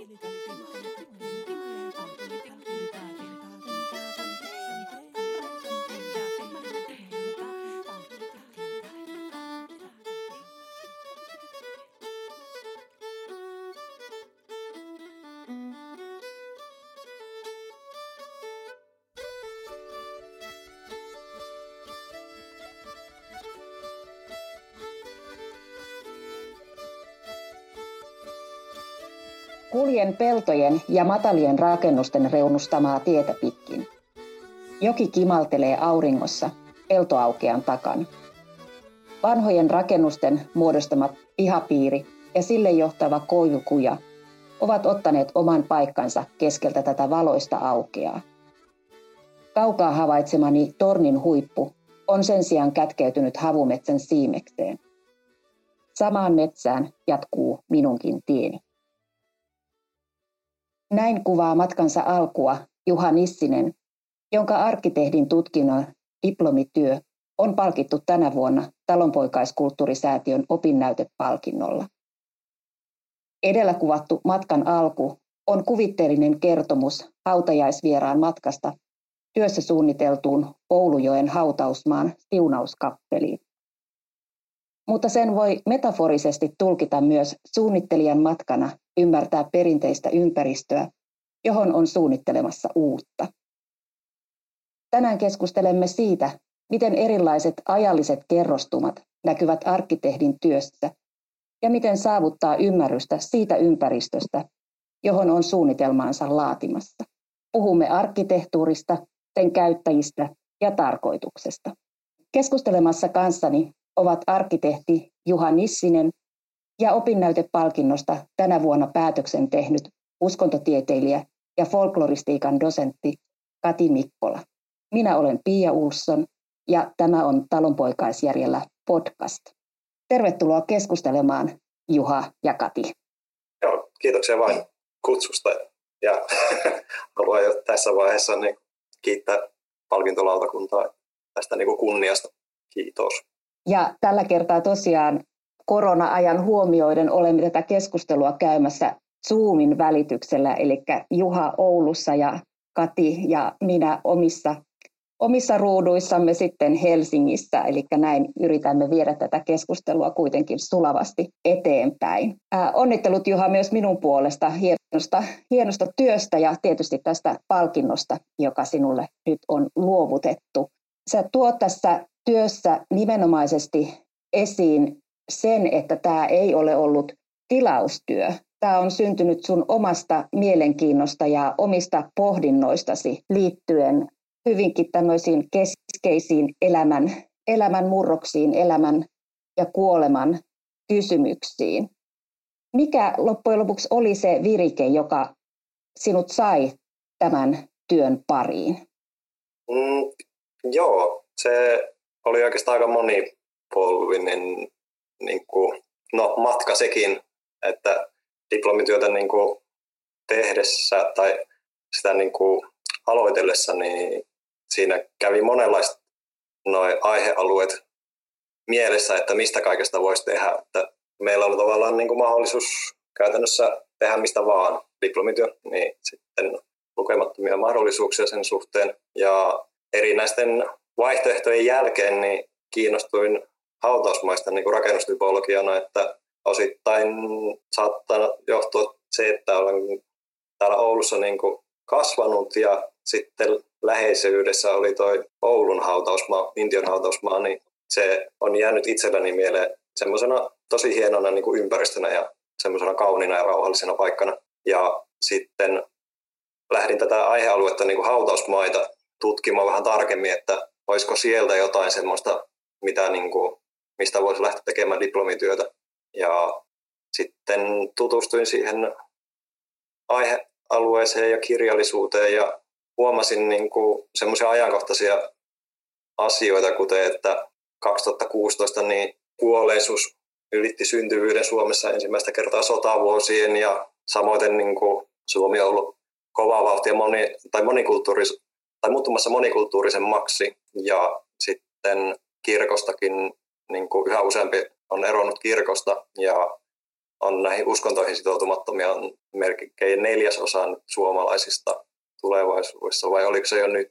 You. Kuljen peltojen ja matalien rakennusten reunustamaa tietä pitkin. Joki kimaltelee auringossa peltoaukean takan. Vanhojen rakennusten muodostama pihapiiri ja sille johtava koivukuja ovat ottaneet oman paikkansa keskeltä tätä valoista aukeaa. Kaukaa havaitsemani tornin huippu on sen sijaan kätkeytynyt havumetsän siimekseen. Samaan metsään jatkuu minunkin tieni. Näin kuvaa matkansa alkua Juha Nissinen, jonka arkkitehdin tutkinnon diplomityö on palkittu tänä vuonna talonpoikaiskulttuurisäätiön opinnäytepalkinnolla. Edellä kuvattu matkan alku on kuvitteellinen kertomus hautajaisvieraan matkasta työssä suunniteltuun Oulujoen hautausmaan siunauskappeliin. Mutta sen voi metaforisesti tulkita myös suunnittelijan matkana ymmärtää perinteistä ympäristöä, johon on suunnittelemassa uutta. Tänään keskustelemme siitä, miten erilaiset ajalliset kerrostumat näkyvät arkkitehdin työssä ja miten saavuttaa ymmärrystä siitä ympäristöstä, johon on suunnitelmaansa laatimassa. Puhumme arkkitehtuurista, sen käyttäjistä ja tarkoituksesta. Keskustelemassa kanssani ovat arkkitehti Juha Nissinen ja opinnäytepalkinnosta tänä vuonna päätöksen tehnyt uskontotieteilijä ja folkloristiikan dosentti Kati Mikkola. Minä olen Pia Ulsson ja tämä on Talonpoikaisjärjellä podcast. Tervetuloa keskustelemaan Juha ja Kati. Joo, kiitoksia vain kutsusta ja haluan jo tässä vaiheessa niin kiittää palkintolautakuntaa tästä niin kunniasta. Kiitos. Ja tällä kertaa tosiaan korona-ajan huomioiden olemme tätä keskustelua käymässä Zoomin välityksellä, eli Juha Oulussa ja Kati ja minä omissa, omissa ruuduissamme sitten Helsingissä, eli näin yritämme viedä tätä keskustelua kuitenkin sulavasti eteenpäin. Ää, onnittelut Juha myös minun puolesta hienosta, hienosta työstä ja tietysti tästä palkinnosta, joka sinulle nyt on luovutettu. Sä tuot tässä työssä nimenomaisesti esiin sen, että tämä ei ole ollut tilaustyö. Tämä on syntynyt sun omasta mielenkiinnosta ja omista pohdinnoistasi liittyen hyvinkin tämmöisiin keskeisiin elämän, elämän murroksiin, elämän ja kuoleman kysymyksiin. Mikä loppujen lopuksi oli se virike, joka sinut sai tämän työn pariin? Mm, joo, se oli oikeastaan aika monipolvinen niin kuin, no, matka sekin, että diplomityötä niin kuin, tehdessä tai sitä niin kuin, aloitellessa, niin siinä kävi monenlaiset noin aihealueet mielessä, että mistä kaikesta voisi tehdä. Että meillä on tavallaan niin kuin mahdollisuus käytännössä tehdä mistä vaan diplomityö, niin sitten lukemattomia mahdollisuuksia sen suhteen. Ja erinäisten vaihtoehtojen jälkeen niin kiinnostuin hautausmaista niin kuin rakennustypologiana, että osittain saattaa johtua se, että olen täällä Oulussa niin kuin kasvanut ja sitten läheisyydessä oli toi Oulun hautausmaa, Intian hautausmaa, niin se on jäänyt itselläni mieleen semmoisena tosi hienona niin kuin ympäristönä ja semmoisena kauniina ja rauhallisena paikkana. Ja sitten lähdin tätä aihealuetta niin kuin hautausmaita tutkimaan vähän tarkemmin, että olisiko sieltä jotain semmoista, mitä niin kuin mistä voisi lähteä tekemään diplomityötä. Ja sitten tutustuin siihen aihealueeseen ja kirjallisuuteen ja huomasin niin semmoisia ajankohtaisia asioita, kuten että 2016 niin kuolleisuus ylitti syntyvyyden Suomessa ensimmäistä kertaa sotavuosien ja samoin niin kuin Suomi on ollut kova vauhtia moni, tai, monikulttuuris, tai muuttumassa monikulttuurisemmaksi ja sitten kirkostakin niin kuin yhä useampi on eronnut kirkosta ja on näihin uskontoihin sitoutumattomia on melkein neljäsosa suomalaisista tulevaisuudessa, vai oliko se jo nyt?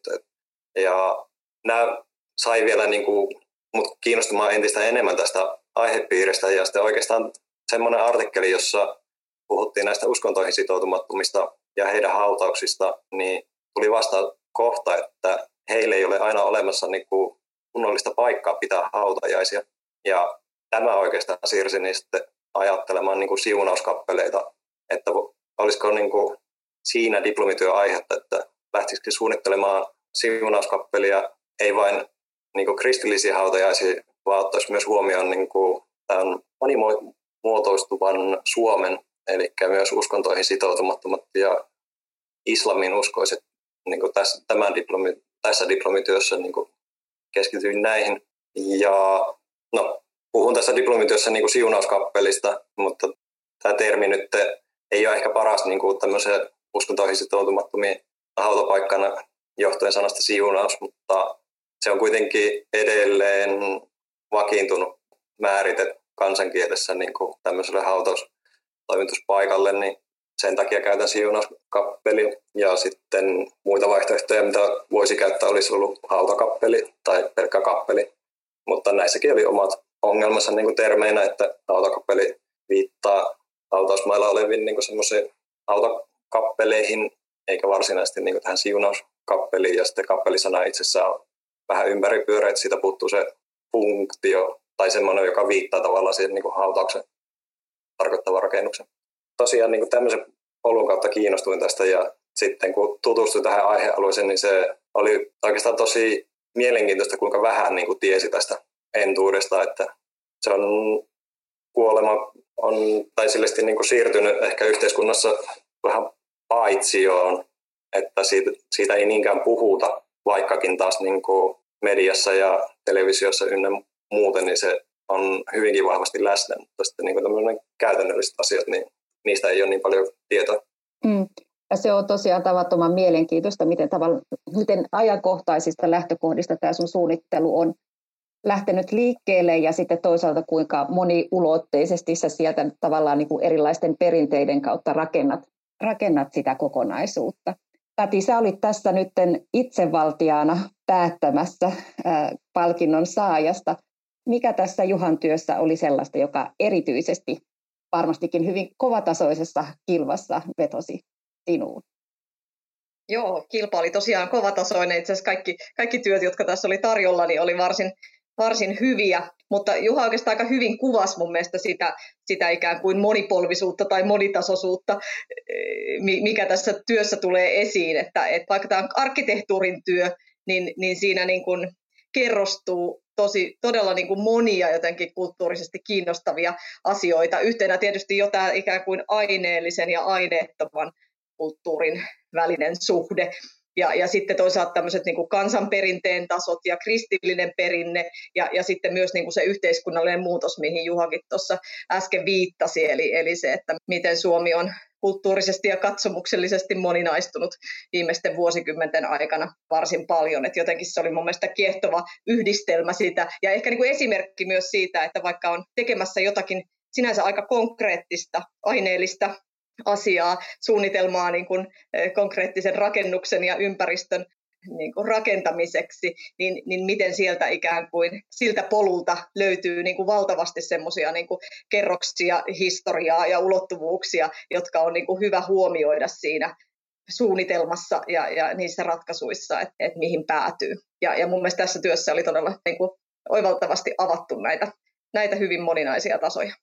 Ja nämä sai vielä niin kuin, mut kiinnostumaan entistä enemmän tästä aihepiiristä, ja sitten oikeastaan semmoinen artikkeli, jossa puhuttiin näistä uskontoihin sitoutumattomista ja heidän hautauksista, niin tuli vasta kohta, että heille ei ole aina olemassa niin kuin kunnollista paikkaa pitää hautajaisia. Ja tämä oikeastaan siirsi niistä ajattelemaan niin kuin siunauskappeleita, että olisiko niin kuin siinä diplomityö aihetta, että lähtisikö suunnittelemaan siunauskappelia ei vain niin kuin kristillisiä hautajaisia, vaan ottaisi myös huomioon niin kuin tämän monimuotoistuvan Suomen, eli myös uskontoihin sitoutumattomat ja islamin uskoiset niin kuin tässä, tämän diplomi, tässä diplomityössä niin kuin keskityin näihin. Ja no, puhun tässä diplomityössä niin kuin siunauskappelista, mutta tämä termi nyt ei ole ehkä paras niin kuin tämmöisen uskontoihin sitoutumattomien hautapaikkana johtuen sanasta siunaus, mutta se on kuitenkin edelleen vakiintunut määrite kansankielessä niin kuin tämmöiselle hautaustoimituspaikalle, niin sen takia käytän siunauskappeli ja sitten muita vaihtoehtoja, mitä voisi käyttää, olisi ollut hautakappeli tai pelkkä kappeli. Mutta näissäkin oli omat ongelmansa niin kuin termeinä, että hautakappeli viittaa hautausmailla oleviin niin semmoisiin hautakappeleihin, eikä varsinaisesti niin tähän siunauskappeliin. Ja sitten kappelisana itsessään on vähän ympäripyöreä, että siitä puuttuu se funktio tai semmoinen, joka viittaa tavallaan siihen niin hautauksen tarkoittavan rakennuksen. Tosiaan niin kuin tämmöisen polun kautta kiinnostuin tästä ja sitten kun tutustuin tähän aihealueeseen, niin se oli oikeastaan tosi mielenkiintoista, kuinka vähän niin kuin tiesi tästä entuudesta, että se on kuolema on tai niin kuin siirtynyt ehkä yhteiskunnassa vähän paitsioon, että siitä, siitä ei niinkään puhuta, vaikkakin taas niin kuin mediassa ja televisiossa ynnä muuten, niin se on hyvinkin vahvasti läsnä, mutta sitten niin kuin käytännölliset asiat, niin niistä ei ole niin paljon tietoa. Mm. Ja se on tosiaan tavattoman mielenkiintoista, miten, tavalla, miten ajankohtaisista lähtökohdista tämä sun suunnittelu on lähtenyt liikkeelle ja sitten toisaalta kuinka moniulotteisesti sä sieltä tavallaan niin kuin erilaisten perinteiden kautta rakennat, rakennat sitä kokonaisuutta. Kati, sä olit tässä nyt itsevaltiaana päättämässä ää, palkinnon saajasta. Mikä tässä Juhan työssä oli sellaista, joka erityisesti varmastikin hyvin kovatasoisessa kilvassa vetosi sinuun? Joo, kilpa oli tosiaan kovatasoinen. Itse asiassa kaikki, kaikki työt, jotka tässä oli tarjolla, niin oli varsin, varsin hyviä, mutta Juha oikeastaan aika hyvin kuvasi mun mielestä sitä, sitä ikään kuin monipolvisuutta tai monitasoisuutta, mikä tässä työssä tulee esiin, että, että vaikka tämä on arkkitehtuurin työ, niin, niin siinä niin kuin kerrostuu tosi, todella niin kuin monia jotenkin kulttuurisesti kiinnostavia asioita. Yhtenä tietysti jo tämä ikään kuin aineellisen ja aineettoman kulttuurin välinen suhde. Ja, ja sitten toisaalta tämmöiset niin kuin kansanperinteen tasot ja kristillinen perinne ja, ja sitten myös niin kuin se yhteiskunnallinen muutos, mihin Juhakin tuossa äsken viittasi, eli, eli se, että miten Suomi on kulttuurisesti ja katsomuksellisesti moninaistunut viimeisten vuosikymmenten aikana varsin paljon. Et jotenkin se oli mun mielestä kiehtova yhdistelmä sitä ja ehkä niin kuin esimerkki myös siitä, että vaikka on tekemässä jotakin sinänsä aika konkreettista, aineellista asiaa, suunnitelmaa niin kuin konkreettisen rakennuksen ja ympäristön niin kuin rakentamiseksi, niin, niin miten sieltä ikään kuin siltä polulta löytyy niin kuin valtavasti semmoisia niin kerroksia, historiaa ja ulottuvuuksia, jotka on niin kuin hyvä huomioida siinä suunnitelmassa ja, ja niissä ratkaisuissa, että, että mihin päätyy. Ja, ja mun mielestä tässä työssä oli todella niin kuin oivaltavasti avattu näitä, näitä hyvin moninaisia tasoja.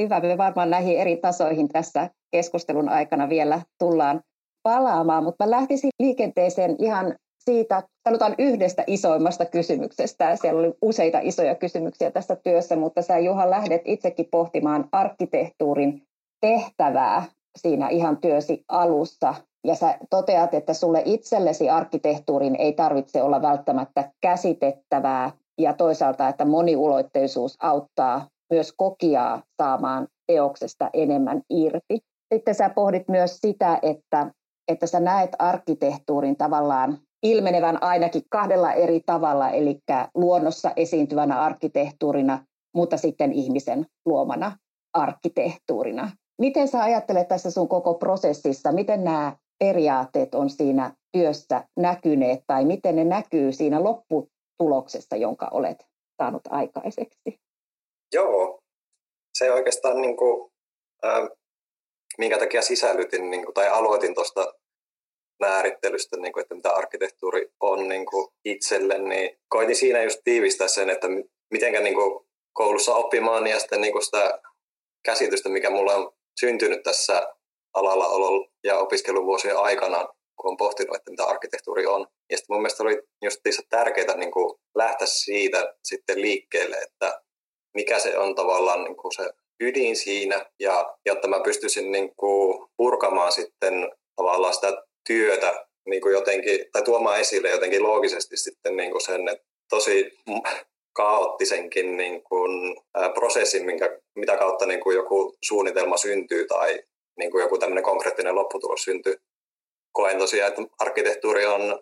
Hyvä, me varmaan näihin eri tasoihin tässä keskustelun aikana vielä tullaan palaamaan, mutta mä lähtisin liikenteeseen ihan siitä, sanotaan yhdestä isoimmasta kysymyksestä. Siellä oli useita isoja kysymyksiä tässä työssä, mutta sä Juha lähdet itsekin pohtimaan arkkitehtuurin tehtävää siinä ihan työsi alussa. Ja sä toteat, että sulle itsellesi arkkitehtuurin ei tarvitse olla välttämättä käsitettävää ja toisaalta, että moniulotteisuus auttaa myös kokijaa saamaan teoksesta enemmän irti. Sitten sä pohdit myös sitä, että, että sä näet arkkitehtuurin tavallaan ilmenevän ainakin kahdella eri tavalla, eli luonnossa esiintyvänä arkkitehtuurina, mutta sitten ihmisen luomana arkkitehtuurina. Miten sä ajattelet tässä sun koko prosessissa, miten nämä periaatteet on siinä työssä näkyneet tai miten ne näkyy siinä lopputuloksessa, jonka olet saanut aikaiseksi? Joo, se oikeastaan niin kuin, äh, minkä takia sisällytin niin kuin, tai aloitin tuosta määrittelystä, niin kuin, että mitä arkkitehtuuri on niin kuin itselle, niin koitin siinä just tiivistää sen, että mitenkä niin koulussa oppimaan ja sitten niin kuin sitä käsitystä, mikä mulla on syntynyt tässä alalla ja opiskeluvuosien aikana, kun on pohtinut, että mitä arkkitehtuuri on. Ja sitten mun mielestä oli just tärkeää niin kuin lähteä siitä sitten liikkeelle, että mikä se on tavallaan niin kuin se ydin siinä, ja jotta mä pystyisin niin kuin purkamaan sitten tavallaan sitä työtä niin kuin jotenkin, tai tuomaan esille jotenkin loogisesti sitten niin kuin sen, että tosi kaoottisenkin niin kuin, ää, prosessin, minkä, mitä kautta niin kuin joku suunnitelma syntyy tai niin kuin joku tämmöinen konkreettinen lopputulos syntyy. Koen tosiaan, että arkkitehtuuri on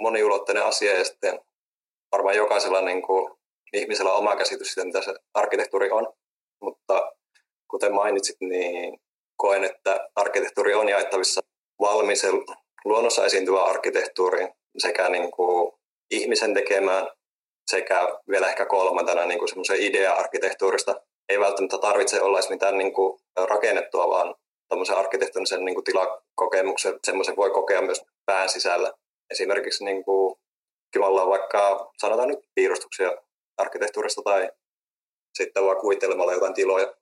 moniulotteinen asia ja sitten varmaan jokaisella niin kuin, ihmisellä on oma käsitys siitä, mitä se arkkitehtuuri on. Mutta kuten mainitsit, niin koen, että arkkitehtuuri on jaettavissa valmiisen luonnossa esiintyvään arkkitehtuuriin sekä niin kuin ihmisen tekemään sekä vielä ehkä kolmantena niin kuin semmoisen idea-arkkitehtuurista. Ei välttämättä tarvitse olla mitään niin kuin rakennettua, vaan tämmöisen arkkitehtonisen niin kuin tilakokemuksen, semmoisen voi kokea myös pään sisällä. Esimerkiksi niin kuin, kyllä vaikka sanotaan nyt piirustuksia arkkitehtuurista tai sitten vaan kuvittelemalla jotain tiloja.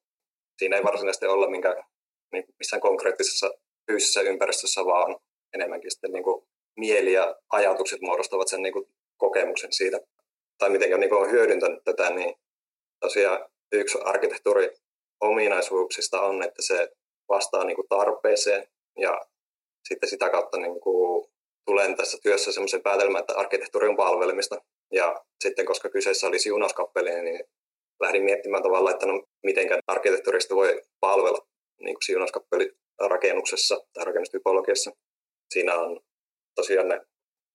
Siinä ei varsinaisesti olla minkä, niin missään konkreettisessa fyysisessä ympäristössä, vaan enemmänkin sitten niin kuin mieli ja ajatukset muodostavat sen niin kuin kokemuksen siitä. Tai miten niin on hyödyntänyt tätä, niin tosiaan yksi arkkitehtuuri ominaisuuksista on, että se vastaa niin kuin tarpeeseen ja sitten sitä kautta niin kuin tulen tässä työssä semmoisen päätelmän, että arkkitehtuuri on palvelemista. Ja sitten koska kyseessä oli siunauskappeli, niin lähdin miettimään tavallaan, että no, miten arkkitehtuurista voi palvella niin kuin siunauskappeli rakennuksessa tai rakennustypologiassa. Siinä on tosiaan ne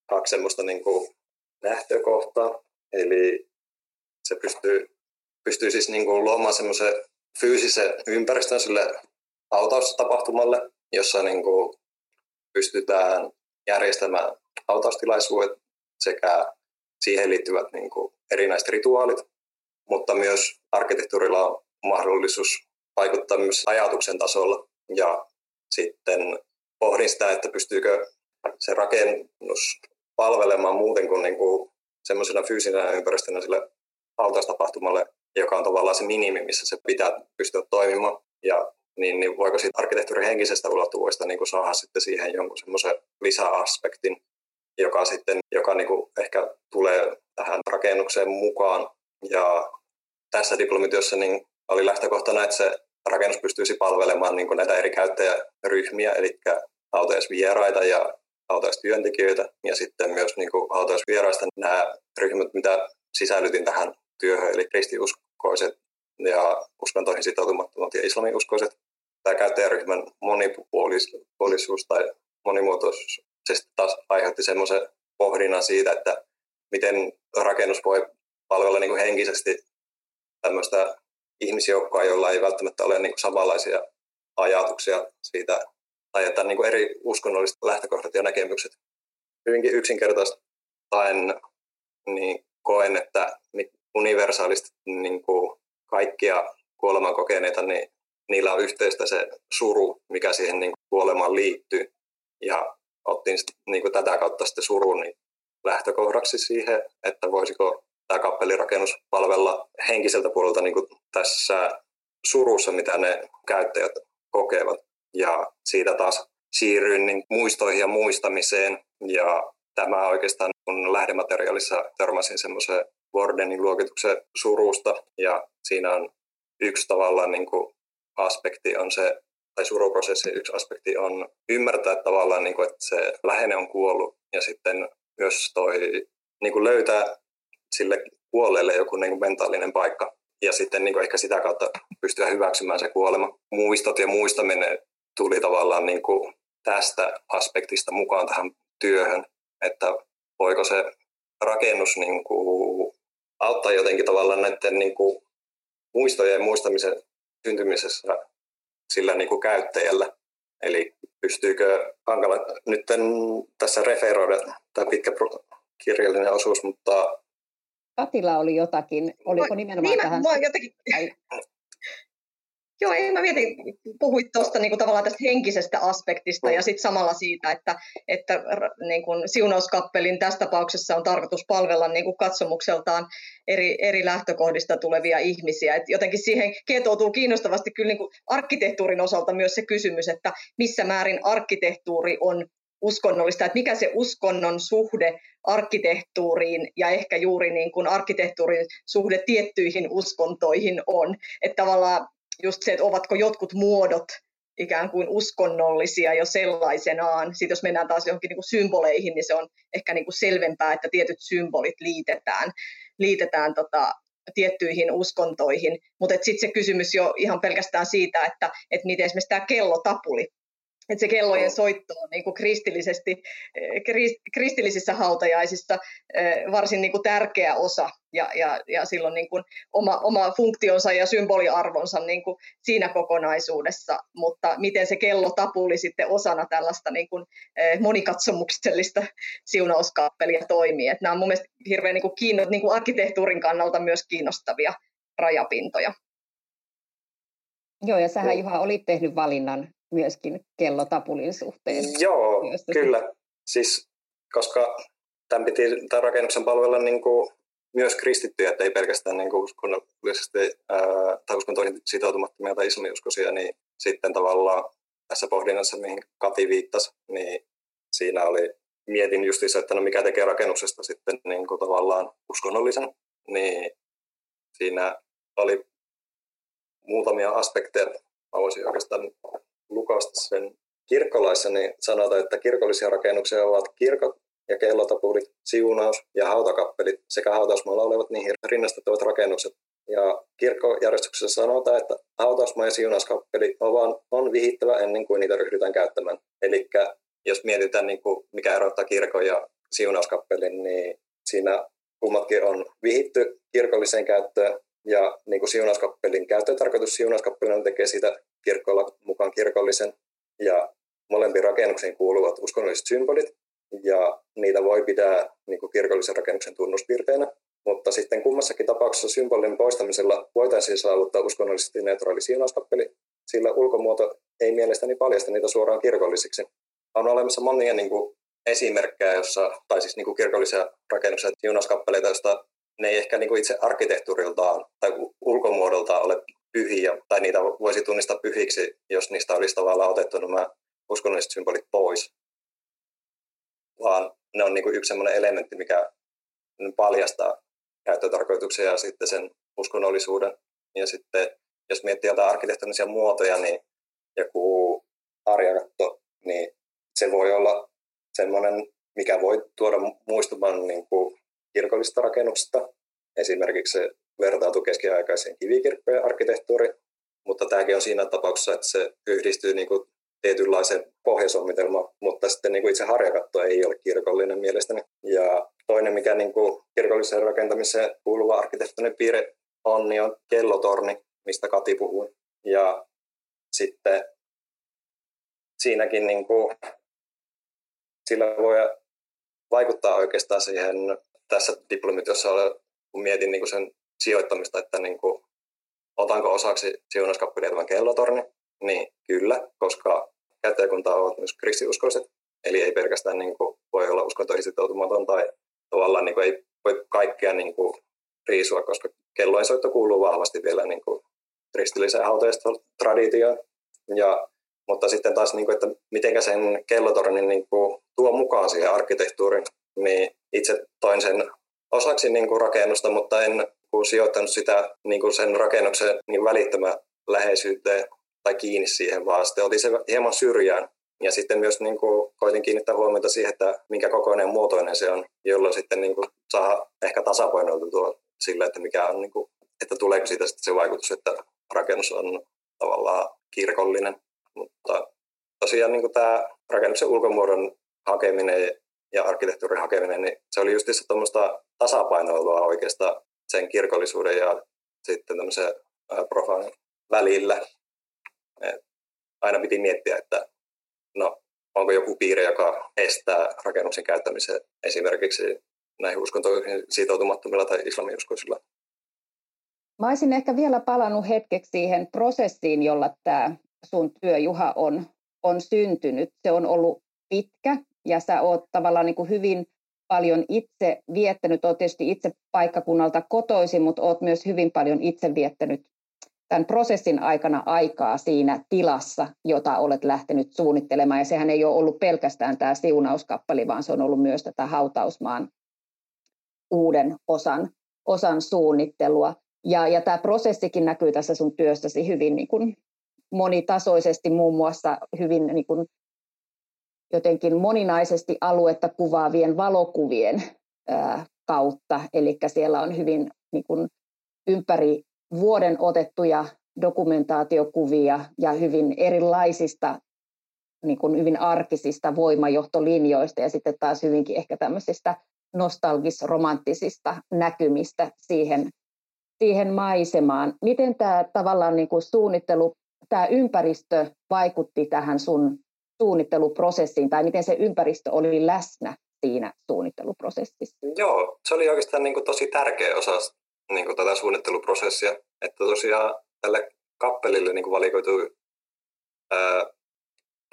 kaksi semmoista niin kuin lähtökohtaa, eli se pystyy, pystyy siis niin kuin luomaan semmoisen fyysisen ympäristön sille hautaustapahtumalle, jossa niin kuin pystytään järjestämään hautaustilaisuudet sekä siihen liittyvät niin kuin erinäiset rituaalit, mutta myös arkkitehtuurilla on mahdollisuus vaikuttaa myös ajatuksen tasolla ja sitten pohdin sitä, että pystyykö se rakennus palvelemaan muuten kuin, niin kuin semmoisena fyysisenä ympäristönä sille hautaustapahtumalle, joka on tavallaan se minimi, missä se pitää pystyä toimimaan. Ja niin, niin voiko siitä arkkitehtuurin henkisestä ulottuvuudesta niin saada sitten siihen jonkun semmoisen lisäaspektin, joka sitten joka niin kuin ehkä tulee tähän rakennukseen mukaan. Ja tässä diplomityössä niin oli lähtökohtana, että se rakennus pystyisi palvelemaan niin kuin näitä eri käyttäjäryhmiä, eli hautajaisvieraita ja hautaustyöntekijöitä ja sitten myös niin kuin hautajaisvieraista nämä ryhmät, mitä sisällytin tähän työhön, eli kristiuskoiset ja uskontoihin sitoutumattomat ja islamiuskoiset. Tämä käyttäjäryhmän monipuolisuus tai monimuotoisuus se taas aiheutti semmoisen pohdinnan siitä, että miten rakennus voi palvella niin kuin henkisesti tämmöistä ihmisjoukkoa, joilla ei välttämättä ole niin kuin samanlaisia ajatuksia siitä, tai että niin kuin eri uskonnolliset lähtökohdat ja näkemykset. Hyvinkin yksinkertaistaen niin koen, että universaalisti niin kuin kaikkia kuoleman kokeneita, niin niillä on yhteistä se suru, mikä siihen niin kuin kuolemaan liittyy. Ja otin niin kuin tätä kautta sitten surun niin lähtökohdaksi siihen, että voisiko tämä kappelirakennus palvella henkiseltä puolelta niin kuin tässä surussa, mitä ne käyttäjät kokevat. Ja siitä taas siirryin niin muistoihin ja muistamiseen. Ja tämä oikeastaan kun lähdemateriaalissa törmäsin semmoiseen Wardenin luokituksen surusta. Ja siinä on yksi tavallaan niin kuin aspekti on se, tai suruprosessi yksi aspekti on ymmärtää tavallaan, niin kuin, että se lähene on kuollut. Ja sitten myös toi niin kuin löytää sille kuolleelle joku niin kuin mentaalinen paikka ja sitten niin kuin ehkä sitä kautta pystyä hyväksymään se kuolema. Muistot ja muistaminen tuli tavallaan niin kuin tästä aspektista mukaan tähän työhön, että voiko se rakennus niin kuin auttaa jotenkin tavallaan näiden niin kuin muistojen muistamisen syntymisessä sillä niin kuin käyttäjällä. Eli pystyykö hankala nyt tässä referoida tämä pitkä kirjallinen osuus, mutta... Katilla oli jotakin, oliko nimenomaan niin, tähän... Mä, mä jotenkin... Joo, ei mä mietin, puhuit tuosta niin tavallaan tästä henkisestä aspektista ja sitten samalla siitä, että, että niin kuin siunauskappelin tässä tapauksessa on tarkoitus palvella niin kuin katsomukseltaan eri, eri lähtökohdista tulevia ihmisiä. Et jotenkin siihen ketoutuu kiinnostavasti kyllä niin kuin arkkitehtuurin osalta myös se kysymys, että missä määrin arkkitehtuuri on uskonnollista, että mikä se uskonnon suhde arkkitehtuuriin ja ehkä juuri niin kuin arkkitehtuurin suhde tiettyihin uskontoihin on. Että tavallaan just se, että ovatko jotkut muodot ikään kuin uskonnollisia jo sellaisenaan. Sitten jos mennään taas johonkin niin kuin symboleihin, niin se on ehkä niin kuin selvempää, että tietyt symbolit liitetään, liitetään tota, tiettyihin uskontoihin. Mutta sitten se kysymys jo ihan pelkästään siitä, että, että miten esimerkiksi tämä kellotapuli, että se kellojen soitto on niin kuin kristillisesti, eh, kristillisissä hautajaisissa eh, varsin niin kuin tärkeä osa ja, ja, ja silloin niin kuin oma, oma funktionsa ja symboliarvonsa niin kuin siinä kokonaisuudessa, mutta miten se kello tapuli sitten osana tällaista niin kuin eh, monikatsomuksellista siunauskappelia toimii. Että nämä on mun mielestä hirveän niin kuin kiinno, niin kuin arkkitehtuurin kannalta myös kiinnostavia rajapintoja. Joo, ja sähän Juha olit tehnyt valinnan myöskin kellotapulin suhteen. Joo, kyllä. Siis, koska tämän piti tämän rakennuksen palvella niin kuin myös kristittyjä, että ei pelkästään niin kuin uskonnollisesti ää, tai uskontoihin sitoutumattomia tai islamiuskoisia, niin sitten tavallaan tässä pohdinnassa, mihin Kati viittasi, niin siinä oli, mietin justiinsa, että no mikä tekee rakennuksesta sitten niin kuin tavallaan uskonnollisen, niin siinä oli muutamia aspekteja, mä voisin oikeastaan lukasta sen kirkkolaissa, niin sanotaan, että kirkollisia rakennuksia ovat kirkot ja kellotapulit, siunaus ja hautakappelit sekä hautausmaalla olevat niihin rinnastettavat rakennukset. Ja kirkkojärjestyksessä sanotaan, että hautausmaa ja siunauskappeli on, on vihittävä ennen kuin niitä ryhdytään käyttämään. Eli jos mietitään, niin kuin mikä erottaa kirkon ja siunauskappelin, niin siinä kummatkin on vihitty kirkolliseen käyttöön ja niin kuin siunauskappelin käyttötarkoitus siunauskappelin tekee siitä kirkolla mukaan kirkollisen. Ja molempiin rakennuksiin kuuluvat uskonnolliset symbolit. Ja niitä voi pitää niin kuin kirkollisen rakennuksen tunnuspiirteinä, mutta sitten kummassakin tapauksessa symbolin poistamisella voitaisiin saavuttaa uskonnollisesti neutraali siunauskappeli, sillä ulkomuoto ei mielestäni paljasta niitä suoraan kirkollisiksi. On olemassa monia niin kuin, esimerkkejä, jossa, tai siis niin kuin kirkollisia rakennuksia, siunauskappeleita, joista ne ei ehkä niin itse arkkitehtuuriltaan tai ulkomuodoltaan ole pyhiä, tai niitä voisi tunnistaa pyhiksi, jos niistä olisi tavallaan otettu nämä uskonnolliset symbolit pois. Vaan ne on niin yksi sellainen elementti, mikä paljastaa käyttötarkoituksia ja sitten sen uskonnollisuuden. Ja sitten jos miettii jotain arkkitehtonisia muotoja, niin joku arjakatto, niin se voi olla semmoinen, mikä voi tuoda muistuman niin kuin kirkollisesta rakennuksesta. Esimerkiksi se vertautuu keskiaikaiseen kivikirkkojen arkkitehtuuriin, mutta tämäkin on siinä tapauksessa, että se yhdistyy niin kuin tietynlaiseen pohjasomitelmaan, mutta sitten niin kuin itse harjakatto ei ole kirkollinen mielestäni. Ja toinen, mikä niin kuin kirkolliseen rakentamiseen kuuluva arkkitehtoninen piirre on, niin on kellotorni, mistä Kati puhui. Ja sitten siinäkin niin kuin, sillä voi vaikuttaa oikeastaan siihen tässä diplomityössä, kun mietin niin sen sijoittamista, että niin kuin, otanko osaksi siunauskappelia tämän kellotorni, niin kyllä, koska käyttäjäkunta ovat myös kristiuskoiset, eli ei pelkästään niin kuin, voi olla uskontoihin sitoutumaton tai tavallaan niin kuin, ei voi kaikkea niin kuin, riisua, koska kellojen soitto kuuluu vahvasti vielä niin kuin, kristilliseen traditioon. Ja, mutta sitten taas, niin kuin, että miten sen kellotornin niin kuin, tuo mukaan siihen arkkitehtuuriin, niin itse toin sen osaksi niin kuin rakennusta, mutta en kuin sijoittanut sitä niin kuin sen rakennuksen niin välittömän läheisyyteen tai kiinni siihen, vaan sitten otin sen hieman syrjään. Ja sitten myös niin kuin, koitin kiinnittää huomiota siihen, että minkä kokoinen ja muotoinen se on, jolloin sitten niin kuin, saa ehkä tasapainoiltua sillä, että mikä on, niin kuin, että tuleeko siitä sitten se vaikutus, että rakennus on tavallaan kirkollinen. Mutta tosiaan niin kuin tämä rakennuksen ulkomuodon hakeminen ja arkkitehtuurin hakeminen, niin se oli just tuommoista tasapainoilua oikeastaan sen kirkollisuuden ja sitten tämmöisen profaanin välillä. Et aina piti miettiä, että no, onko joku piirre, joka estää rakennuksen käyttämisen esimerkiksi näihin uskontoihin sitoutumattomilla tai islamiuskoisilla. Mä olisin ehkä vielä palannut hetkeksi siihen prosessiin, jolla tämä sun työ, Juha, on, on syntynyt. Se on ollut pitkä ja sä oot tavallaan niin kuin hyvin paljon itse viettänyt, oot tietysti itse paikkakunnalta kotoisin, mutta oot myös hyvin paljon itse viettänyt tämän prosessin aikana aikaa siinä tilassa, jota olet lähtenyt suunnittelemaan. Ja sehän ei ole ollut pelkästään tämä siunauskappali, vaan se on ollut myös tätä hautausmaan uuden osan, osan suunnittelua. Ja, ja tämä prosessikin näkyy tässä sun työssäsi hyvin niin kuin monitasoisesti, muun muassa hyvin niin kuin jotenkin moninaisesti aluetta kuvaavien valokuvien kautta. Eli siellä on hyvin niin kuin ympäri vuoden otettuja dokumentaatiokuvia ja hyvin erilaisista, niin kuin hyvin arkisista voimajohtolinjoista ja sitten taas hyvinkin ehkä tämmöisistä nostalgis-romanttisista näkymistä siihen, siihen maisemaan. Miten tämä tavallaan niin kuin suunnittelu, tämä ympäristö vaikutti tähän sun suunnitteluprosessiin tai miten se ympäristö oli läsnä siinä suunnitteluprosessissa? Joo, se oli oikeastaan niin kuin tosi tärkeä osa niin kuin tätä suunnitteluprosessia, että tosiaan tälle kappelille niin kuin valikoitui ää,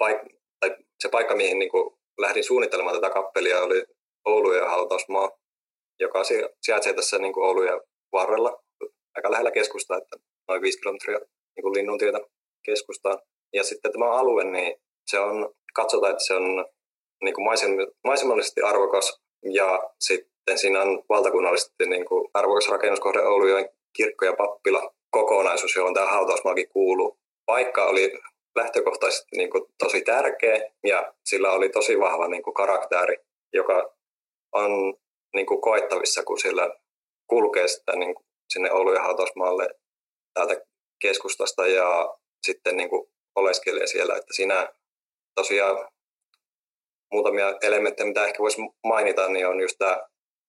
paik- tai se paikka, mihin niin kuin lähdin suunnittelemaan tätä kappelia, oli Oulu ja hautausmaa, joka sijaitsee tässä niin kuin Oulujen varrella, aika lähellä keskustaa, että noin 5 kilometriä niin kuin Linnuntietä keskustaan. Ja sitten tämä alue, niin se on, katsotaan, että se on niin kuin maisemallisesti arvokas ja sitten siinä on valtakunnallisesti niin kuin arvokas rakennuskohde Oulujoen kirkko ja pappila kokonaisuus, johon tämä hautausmaakin kuuluu. Paikka oli lähtökohtaisesti niin kuin tosi tärkeä ja sillä oli tosi vahva niin kuin karakteri, joka on niin kuin koettavissa, kun sillä kulkee sitä, niin kuin sinne Oulu ja hautausmaalle täältä keskustasta ja sitten niin kuin oleskelee siellä, että siinä tosiaan muutamia elementtejä, mitä ehkä voisi mainita, niin on just tämä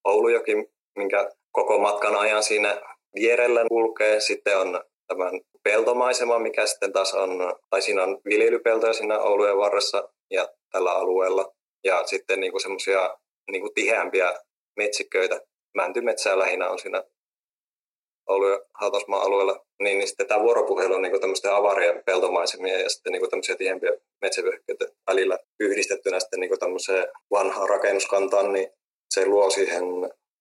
Oulujoki, minkä koko matkan ajan siinä vierellä kulkee. Sitten on tämän peltomaisema, mikä sitten taas on, tai siinä on viljelypeltoja siinä Oulujen varressa ja tällä alueella. Ja sitten niinku semmoisia niinku tiheämpiä metsiköitä. Mäntymetsää lähinnä on siinä Ja Hautausmaan alueella, niin, niin sitten tämä vuoropuhelu on niin tämmöisten avarien peltomaisemia ja sitten niin tämmöisiä tihempiä metsävyöhykkeitä välillä yhdistettynä sitten niin tämmöiseen vanhaan rakennuskantaan, niin se luo siihen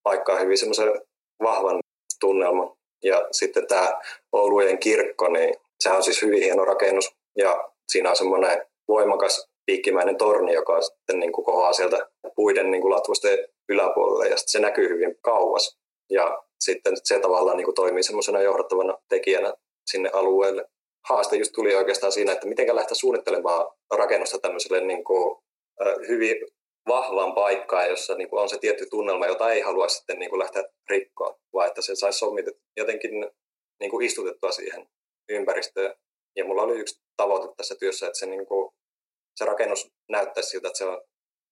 paikkaan hyvin semmoisen vahvan tunnelman. Ja sitten tämä Oulujen kirkko, niin sehän on siis hyvin hieno rakennus ja siinä on semmoinen voimakas piikkimäinen torni, joka sitten niin kohoaa sieltä puiden niin kuin latvusten yläpuolelle ja sitten se näkyy hyvin kauas. Ja sitten se tavallaan niin kuin toimii semmoisena johdattavana tekijänä sinne alueelle. Haaste just tuli oikeastaan siinä, että miten lähteä suunnittelemaan rakennusta tämmöiselle niin kuin, hyvin vahvaan paikkaan, jossa niin kuin on se tietty tunnelma, jota ei halua sitten niin kuin lähteä rikkoa, vaan että se saisi sommitet, jotenkin niin kuin istutettua siihen ympäristöön. Ja mulla oli yksi tavoite tässä työssä, että se, niin kuin, se rakennus näyttäisi siltä, että se on,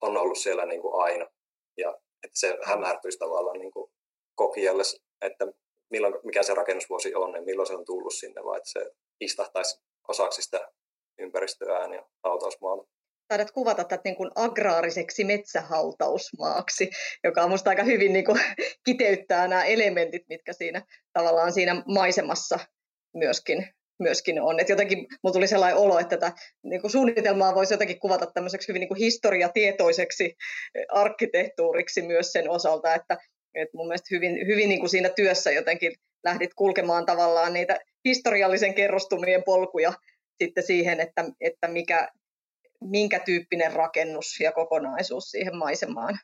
on ollut siellä niin kuin aina. Ja että se hämärtyisi tavallaan niin kuin kokijalle, että milloin, mikä se rakennusvuosi on ja milloin se on tullut sinne, vai että se istahtaisi osaksi sitä ympäristöään ja hautausmaalla. Taidat kuvata tätä niin kuin agraariseksi metsähautausmaaksi, joka on minusta aika hyvin niin kuin kiteyttää nämä elementit, mitkä siinä tavallaan siinä maisemassa myöskin, myöskin on. Et jotenkin minulla tuli sellainen olo, että tätä niin kuin suunnitelmaa voisi jotenkin kuvata tämmöiseksi hyvin niin kuin historiatietoiseksi arkkitehtuuriksi myös sen osalta, että et mun mielestä hyvin, hyvin niin kuin siinä työssä jotenkin lähdit kulkemaan tavallaan niitä historiallisen kerrostumien polkuja sitten siihen, että, että mikä, minkä tyyppinen rakennus ja kokonaisuus siihen maisemaan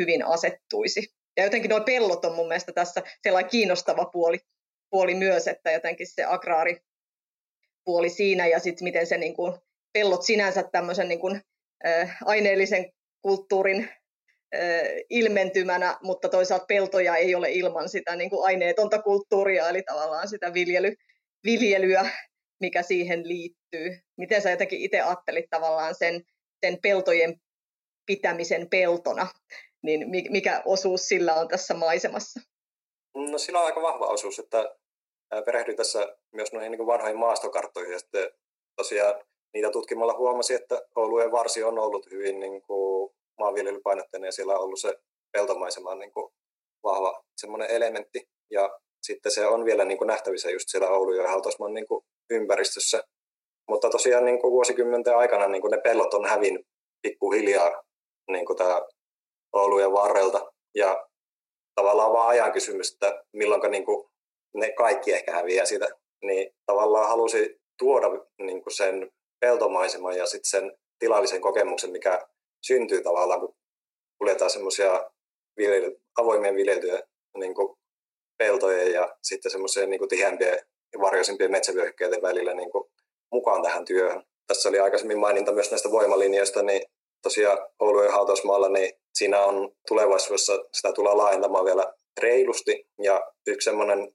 hyvin asettuisi. Ja jotenkin nuo pellot on mun mielestä tässä sellainen kiinnostava puoli, puoli myös, että jotenkin se agraari puoli siinä ja sitten miten se niin kuin, pellot sinänsä tämmöisen niin kuin, äh, aineellisen kulttuurin ilmentymänä, mutta toisaalta peltoja ei ole ilman sitä niin kuin aineetonta kulttuuria, eli tavallaan sitä viljely, viljelyä, mikä siihen liittyy. Miten sä jotenkin itse ajattelit tavallaan sen, sen peltojen pitämisen peltona, niin mikä osuus sillä on tässä maisemassa? No sillä on aika vahva osuus, että perehdyin tässä myös noihin niin vanhoihin maastokarttoihin ja sitten tosiaan niitä tutkimalla huomasi, että Oulujen varsi on ollut hyvin niin kuin maanviljelypainotteinen ja siellä on ollut se peltomaisema niin kuin vahva semmoinen elementti. Ja sitten se on vielä niin kuin nähtävissä just siellä Oulun ja Hautausmaan niin kuin ympäristössä. Mutta tosiaan niin kuin vuosikymmenten aikana niin kuin ne pellot on hävinnyt pikkuhiljaa niin kuin tämä Oulujen varrelta. Ja tavallaan vaan ajan kysymys, että milloin niin kuin ne kaikki ehkä häviää siitä. Niin tavallaan halusi tuoda niin kuin sen peltomaiseman ja sitten sen tilallisen kokemuksen, mikä syntyy tavallaan, kun kuljetaan semmoisia avoimien viljeltyjä niin peltojen ja sitten semmoiseen niin tiheämpien ja varjoisimpien metsävyöhykkeiden välillä niin kuin mukaan tähän työhön. Tässä oli aikaisemmin maininta myös näistä voimalinjoista, niin tosiaan Oulu ja Hautausmaalla, niin siinä on tulevaisuudessa, sitä tullaan laajentamaan vielä reilusti. Ja yksi semmoinen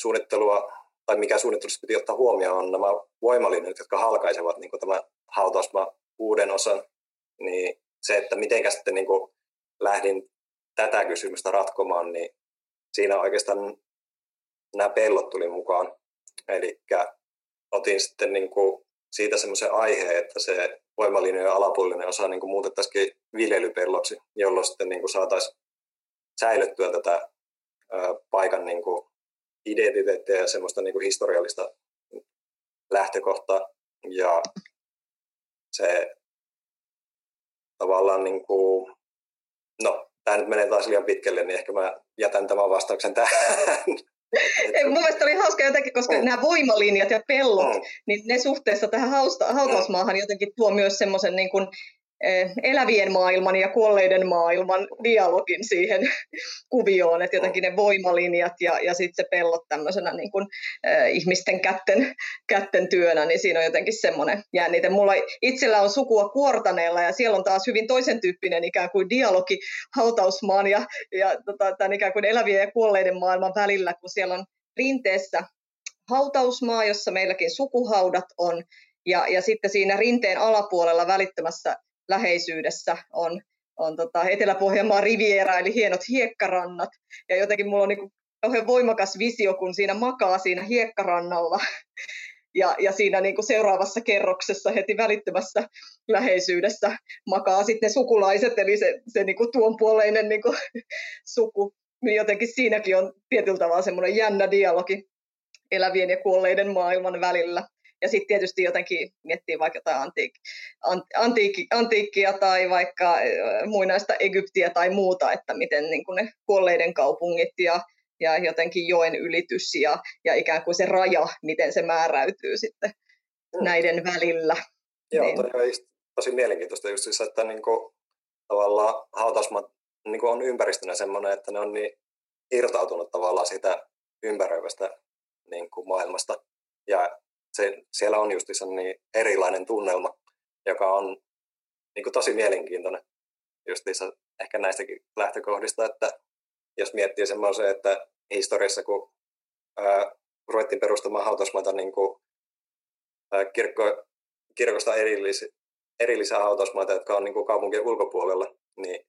suunnittelua, tai mikä suunnittelussa piti ottaa huomioon, on nämä voimalinjat, jotka halkaisevat niin kuin tämä Hautausma uuden osan. Niin se, että miten sitten niin kuin lähdin tätä kysymystä ratkomaan, niin siinä oikeastaan nämä pellot tuli mukaan. Eli otin sitten niin kuin siitä semmoisen aiheen, että se voimalinjojen alapuolinen osa niin muutettaisiin viljelypelloksi, jolloin sitten niin saataisiin säilyttyä tätä paikan niin kuin identiteettiä ja semmoista niin kuin historiallista lähtökohtaa. Ja se tavallaan, niin kuin, no tämä nyt menee taas liian pitkälle, niin ehkä mä jätän tämän vastauksen tähän. Ei, mun mielestä oli hauska jotenkin, koska mm. nämä voimalinjat ja pellot, mm. niin ne suhteessa tähän hautausmaahan jotenkin tuo myös semmoisen niin kuin, elävien maailman ja kuolleiden maailman dialogin siihen kuvioon, että jotenkin ne voimalinjat ja, ja sitten se pellot tämmöisenä niin kuin, äh, ihmisten kätten, kätten työnä, niin siinä on jotenkin semmoinen jännite. Mulla itsellä on sukua Kuortaneella ja siellä on taas hyvin toisen tyyppinen ikään kuin dialogi hautausmaan ja, ja tota, tämän ikään kuin elävien ja kuolleiden maailman välillä, kun siellä on rinteessä hautausmaa, jossa meilläkin sukuhaudat on, ja, ja sitten siinä rinteen alapuolella välittömässä läheisyydessä on, on tota Etelä-Pohjanmaan riviera, eli hienot hiekkarannat. Ja jotenkin mulla on niin kauhean voimakas visio, kun siinä makaa siinä hiekkarannalla. Ja, ja siinä niin kuin seuraavassa kerroksessa heti välittömässä läheisyydessä makaa sitten sukulaiset, eli se, se niin kuin tuon puoleinen niin kuin, suku. Niin jotenkin siinäkin on tietyllä tavalla semmoinen jännä dialogi elävien ja kuolleiden maailman välillä. Ja sitten tietysti jotenkin miettii vaikka jotain antiik, antiikki, antiikkia tai vaikka muinaista Egyptiä tai muuta, että miten niin kuin ne kuolleiden kaupungit ja, ja jotenkin joen ylitys ja, ja ikään kuin se raja, miten se määräytyy sitten mm. näiden välillä. Joo, niin. toi on tosi mielenkiintoista just siis, että niin kuin, tavallaan hautausmat niin kuin on ympäristönä sellainen, että ne on niin irtautunut tavallaan sitä ympäröivästä niin kuin maailmasta. Ja se, siellä on just niin erilainen tunnelma, joka on niin kuin tosi mielenkiintoinen justiinsa ehkä näistäkin lähtökohdista, että jos miettii semmoisen, että historiassa kun ää, ruvettiin perustamaan hautausmaita niin kuin, ää, kirkko, kirkosta erillisiä, erillisiä hautausmaita, jotka on niin kuin kaupunkien ulkopuolella, niin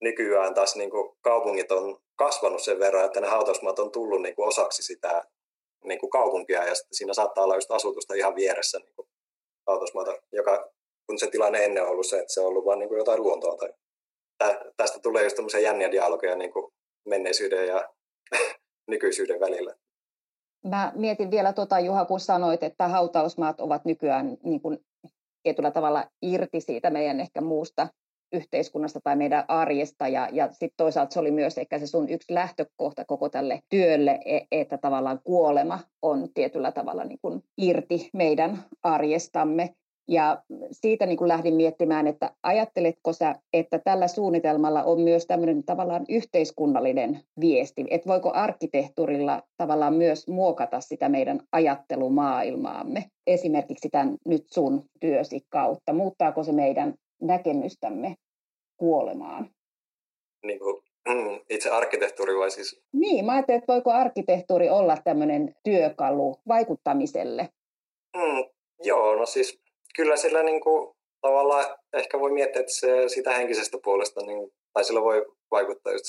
nykyään taas niin kuin kaupungit on kasvanut sen verran, että ne hautausmaat on tullut niin kuin osaksi sitä niin kuin kaupunkia ja sitten siinä saattaa olla just asutusta ihan vieressä niin kuin autosmaata, joka kun se tilanne ennen on ollut se, että se on ollut vain niin kuin jotain luontoa. Tai tästä tulee just tämmöisiä jänniä dialogeja niin kuin menneisyyden ja nykyisyyden välillä. Mä mietin vielä tuota, Juha, kun sanoit, että hautausmaat ovat nykyään niin kuin tietyllä tavalla irti siitä meidän ehkä muusta yhteiskunnasta tai meidän arjesta. Ja, ja sitten toisaalta se oli myös ehkä se sun yksi lähtökohta koko tälle työlle, e, että tavallaan kuolema on tietyllä tavalla niin kuin irti meidän arjestamme. Ja siitä niin kuin lähdin miettimään, että ajatteletko sä, että tällä suunnitelmalla on myös tämmöinen tavallaan yhteiskunnallinen viesti, että voiko arkkitehtuurilla tavallaan myös muokata sitä meidän ajattelumaailmaamme, esimerkiksi tämän nyt sun työsi kautta, muuttaako se meidän näkemystämme kuolemaan. Niin kuin, mm, itse arkkitehtuuri vai siis? Niin, mä ajattelin, että voiko arkkitehtuuri olla tämmöinen työkalu vaikuttamiselle? Mm, joo, no siis kyllä sillä niin kuin, tavallaan ehkä voi miettiä, että se sitä henkisestä puolesta, niin, tai sillä voi vaikuttaa just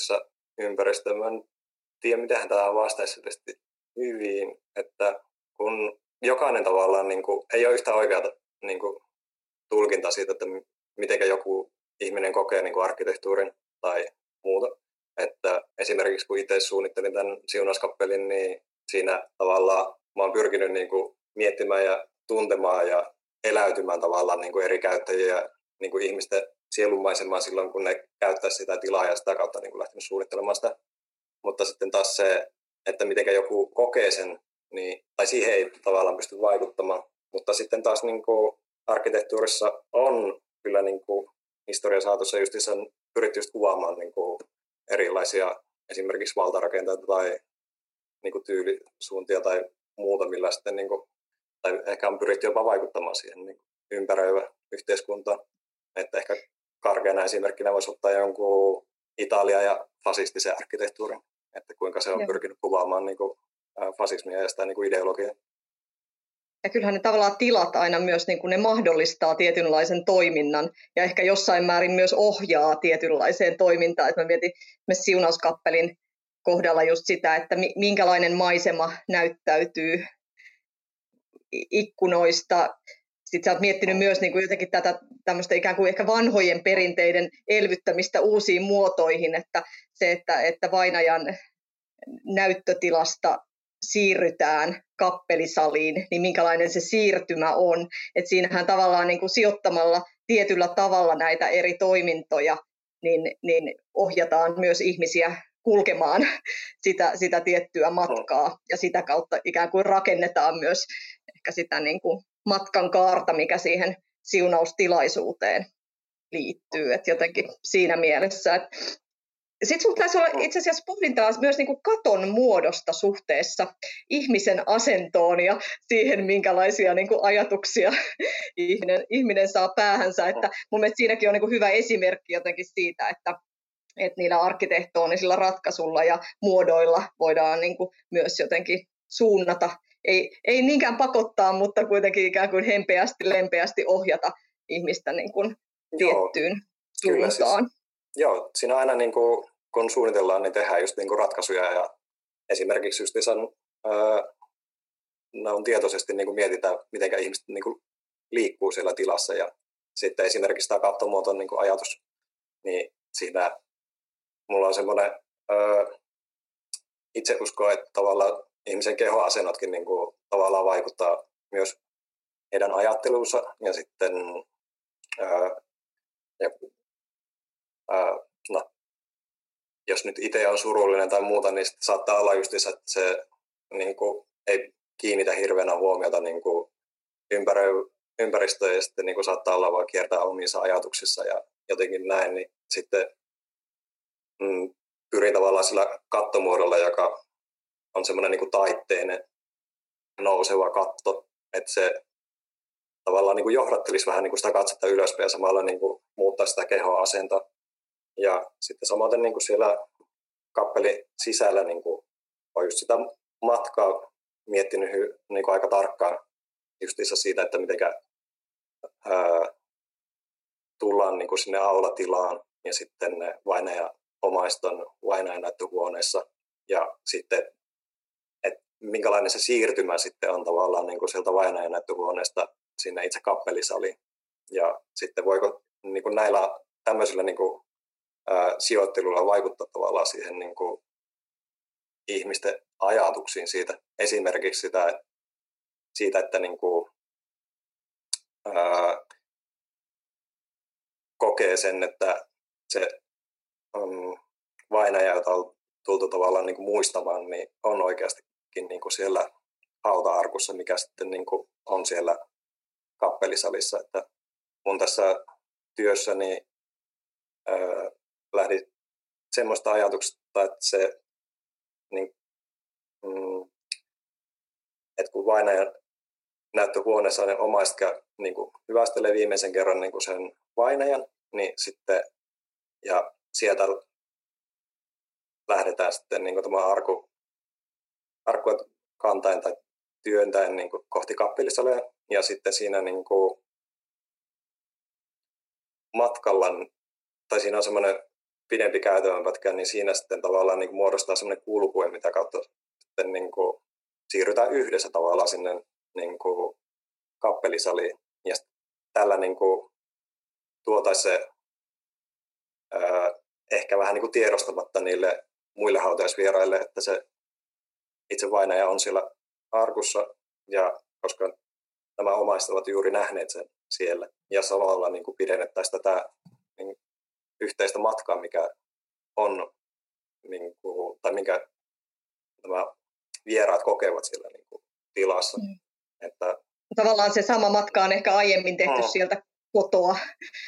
ympäristöön. Mä en tiedä, miten tämä vastaisi hyvin, että kun jokainen tavallaan niin kuin, ei ole yhtä oikeaa niin kuin, tulkinta siitä, että miten joku ihminen kokee niin kuin arkkitehtuurin tai muuta. Että esimerkiksi kun itse suunnittelin tämän siunauskappelin, niin siinä tavallaan mä oon pyrkinyt niin kuin miettimään ja tuntemaan ja eläytymään tavallaan niin kuin eri käyttäjiä ja niin kuin ihmisten sielunmaisemaan silloin, kun ne käyttää sitä tilaa ja sitä kautta niin kuin lähtenyt suunnittelemaan sitä. Mutta sitten taas se, että miten joku kokee sen, niin, tai siihen ei tavallaan pysty vaikuttamaan. Mutta sitten taas niin kuin arkkitehtuurissa on kyllä niin kuin historian saatossa justiinsa pyritty just kuvaamaan niin kuin erilaisia esimerkiksi valtarakenteita tai niin kuin tyylisuuntia tai muuta, millä sitten, niin kuin, tai ehkä on pyritty jopa vaikuttamaan siihen niin ympäröivä yhteiskuntaan. Että ehkä karkeana esimerkkinä voisi ottaa jonkun Italia ja fasistisen arkkitehtuurin, että kuinka se on Joo. pyrkinyt kuvaamaan niin kuin, fasismia ja sitä niin kuin ideologiaa. Ja kyllähän ne tavallaan tilat aina myös niin kuin ne mahdollistaa tietynlaisen toiminnan ja ehkä jossain määrin myös ohjaa tietynlaiseen toimintaan. Että mä mietin myös siunauskappelin kohdalla just sitä, että minkälainen maisema näyttäytyy ikkunoista. Sitten sä oot miettinyt myös niin kuin jotenkin tätä tämmöistä ikään kuin ehkä vanhojen perinteiden elvyttämistä uusiin muotoihin, että se, että, että vainajan näyttötilasta siirrytään kappelisaliin, niin minkälainen se siirtymä on. Et siinähän tavallaan niin kuin sijoittamalla tietyllä tavalla näitä eri toimintoja, niin, niin ohjataan myös ihmisiä kulkemaan sitä, sitä tiettyä matkaa ja sitä kautta ikään kuin rakennetaan myös ehkä sitä niin kuin matkan kaarta, mikä siihen siunaustilaisuuteen liittyy. Et jotenkin siinä mielessä, että sitten sinulla taisi olla itse asiassa pohdintaa myös niin kuin katon muodosta suhteessa ihmisen asentoon ja siihen, minkälaisia niin kuin ajatuksia ihminen, ihminen saa päähänsä. Että mun mielestä siinäkin on niin kuin hyvä esimerkki jotenkin siitä, että, että niillä arkkitehtonisilla ratkaisulla ja muodoilla voidaan niin kuin myös jotenkin suunnata. Ei, ei niinkään pakottaa, mutta kuitenkin ikään kuin hempeästi, lempeästi ohjata ihmistä niin kuin tiettyyn Joo, suuntaan. Kyllä, siis Joo, siinä aina niin kuin, kun suunnitellaan, niin tehdään just niin kuin ratkaisuja ja esimerkiksi just niin on tietoisesti niin kuin mietitään, miten ihmiset niin kuin liikkuu siellä tilassa ja sitten esimerkiksi tämä kattomuoton niin ajatus, niin siinä mulla on semmoinen itse usko, että tavallaan ihmisen kehoasennotkin niin kuin, tavallaan vaikuttaa myös heidän ajatteluunsa ja sitten ää, ja no, jos nyt itse on surullinen tai muuta, niin saattaa olla just että se niin kuin, ei kiinnitä hirveänä huomiota niin kuin ympärö, ympäristöön ja sitten niin kuin saattaa olla vaan kiertää omissa ajatuksissa ja jotenkin näin, niin sitten mm, pyrin tavallaan sillä kattomuodolla, joka on semmoinen niin taitteinen nouseva katto, että se tavallaan niin kuin johdattelisi vähän niin kuin sitä katsetta ylöspäin ja samalla niin kuin muuttaa sitä kehoa asenta ja sitten samaten niin kuin siellä kappeli sisällä niin kuin, on just sitä matkaa miettinyt niin kuin aika tarkkaan justiinsa siitä, että miten tullaan niin kuin sinne aulatilaan ja sitten ne vainaja omaiston vainajan näyttöhuoneessa ja sitten, että minkälainen se siirtymä sitten on tavallaan niin kuin sieltä vainajan näyttöhuoneesta sinne itse kappelisaliin. Ja sitten voiko niin kuin näillä tämmöisillä niin kuin ää, sijoittelulla vaikuttaa tavallaan siihen niin kuin ihmisten ajatuksiin siitä. Esimerkiksi sitä, siitä, että niin kuin, ää, kokee sen, että se um, vainaja, jota on tultu tavallaan niin kuin muistamaan, niin on oikeastikin niin kuin siellä hauta-arkussa, mikä sitten niin kuin on siellä kappelisalissa. Että mun tässä työssäni ää, lähdin semmoista ajatuksesta, että se, niin, mm, että kun vainajan näyttöhuoneessa ne omaiset niin kuin hyvästelee viimeisen kerran niin kuin sen vainajan, niin sitten ja sieltä lähdetään sitten niin kuin arku, arkua kantain tai työntäen niin kuin kohti kappelisalia ja sitten siinä niin kuin matkalla, tai siinä on semmoinen pidempi käytävänpätkä, niin siinä sitten tavallaan niin kuin muodostaa semmoinen kulkue, mitä kautta sitten niin kuin siirrytään yhdessä tavallaan sinne niin kuin kappelisaliin. Ja tällä niin kuin, tuotaisi se ää, ehkä vähän niin kuin tiedostamatta niille muille hautajaisvieraille, että se itse vainaja on siellä arkussa, ja koska nämä omaiset ovat juuri nähneet sen siellä, ja samalla niin kuin pidennettäisiin tätä yhteistä matkaa, mikä on, niin kuin, tai minkä nämä vieraat kokevat siellä niin kuin, tilassa. Mm. Että, Tavallaan se sama matka on ehkä aiemmin tehty mm. sieltä kotoa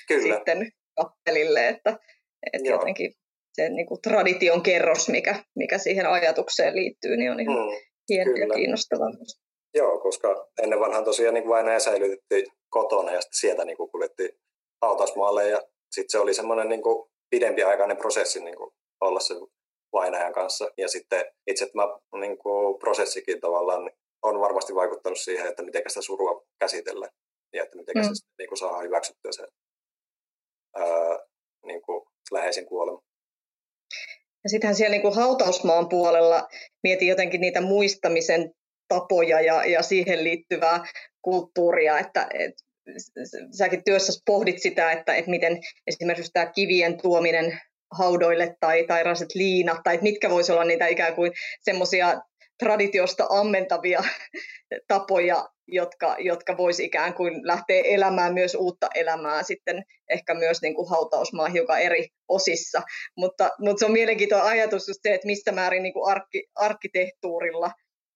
Kyllä. sitten kappelille, että, että jotenkin se niin kuin tradition kerros, mikä, mikä siihen ajatukseen liittyy, niin on ihan mm, hieno ja kiinnostava myös. Joo, koska ennen vanhan tosiaan niin vainaja säilytettiin kotona ja sitten sieltä niin kuin kuljettiin hautausmaalle ja sitten se oli semmoinen niin kuin pidempiaikainen prosessi niin kuin olla sen vainajan kanssa. Ja sitten itse tämä niin kuin prosessikin tavallaan on varmasti vaikuttanut siihen, että miten sitä surua käsitellään ja että miten mm. se niin kuin saa hyväksyttyä se ää, niin kuin läheisen kuolema. Ja sittenhän siellä niin kuin hautausmaan puolella mietin jotenkin niitä muistamisen tapoja ja, ja siihen liittyvää kulttuuria, että et, säkin työssä pohdit sitä, että, että miten esimerkiksi tämä kivien tuominen haudoille tai, tai raset liinat, tai mitkä voisi olla niitä ikään kuin semmoisia traditiosta ammentavia tapoja, jotka, jotka voisi ikään kuin lähteä elämään myös uutta elämää sitten ehkä myös niin kuin hautausmaa hiukan eri osissa. Mutta, mutta se on mielenkiintoinen ajatus just se, että mistä määrin niin kuin arkki, arkkitehtuurilla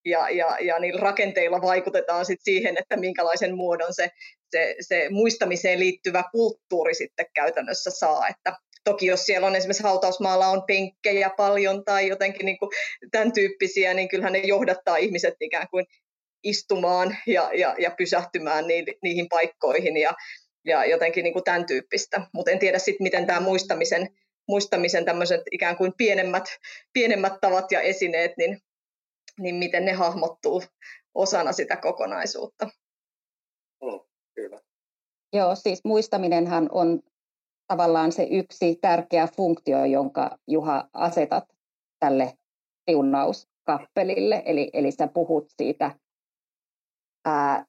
ja, ja, ja niillä rakenteilla vaikutetaan sit siihen, että minkälaisen muodon se, se, se muistamiseen liittyvä kulttuuri sitten käytännössä saa. Että toki jos siellä on esimerkiksi hautausmaalla on penkkejä paljon tai jotenkin niin kuin tämän tyyppisiä, niin kyllähän ne johdattaa ihmiset ikään kuin istumaan ja, ja, ja pysähtymään ni, niihin paikkoihin ja, ja jotenkin niin kuin tämän tyyppistä. Mutta en tiedä sitten, miten tämä muistamisen, muistamisen tämmöiset ikään kuin pienemmät, pienemmät tavat ja esineet, niin, niin miten ne hahmottuu osana sitä kokonaisuutta. Kyllä. Joo, siis muistaminenhan on tavallaan se yksi tärkeä funktio, jonka Juha asetat tälle siunauskappelille. Eli, eli sä puhut siitä ää,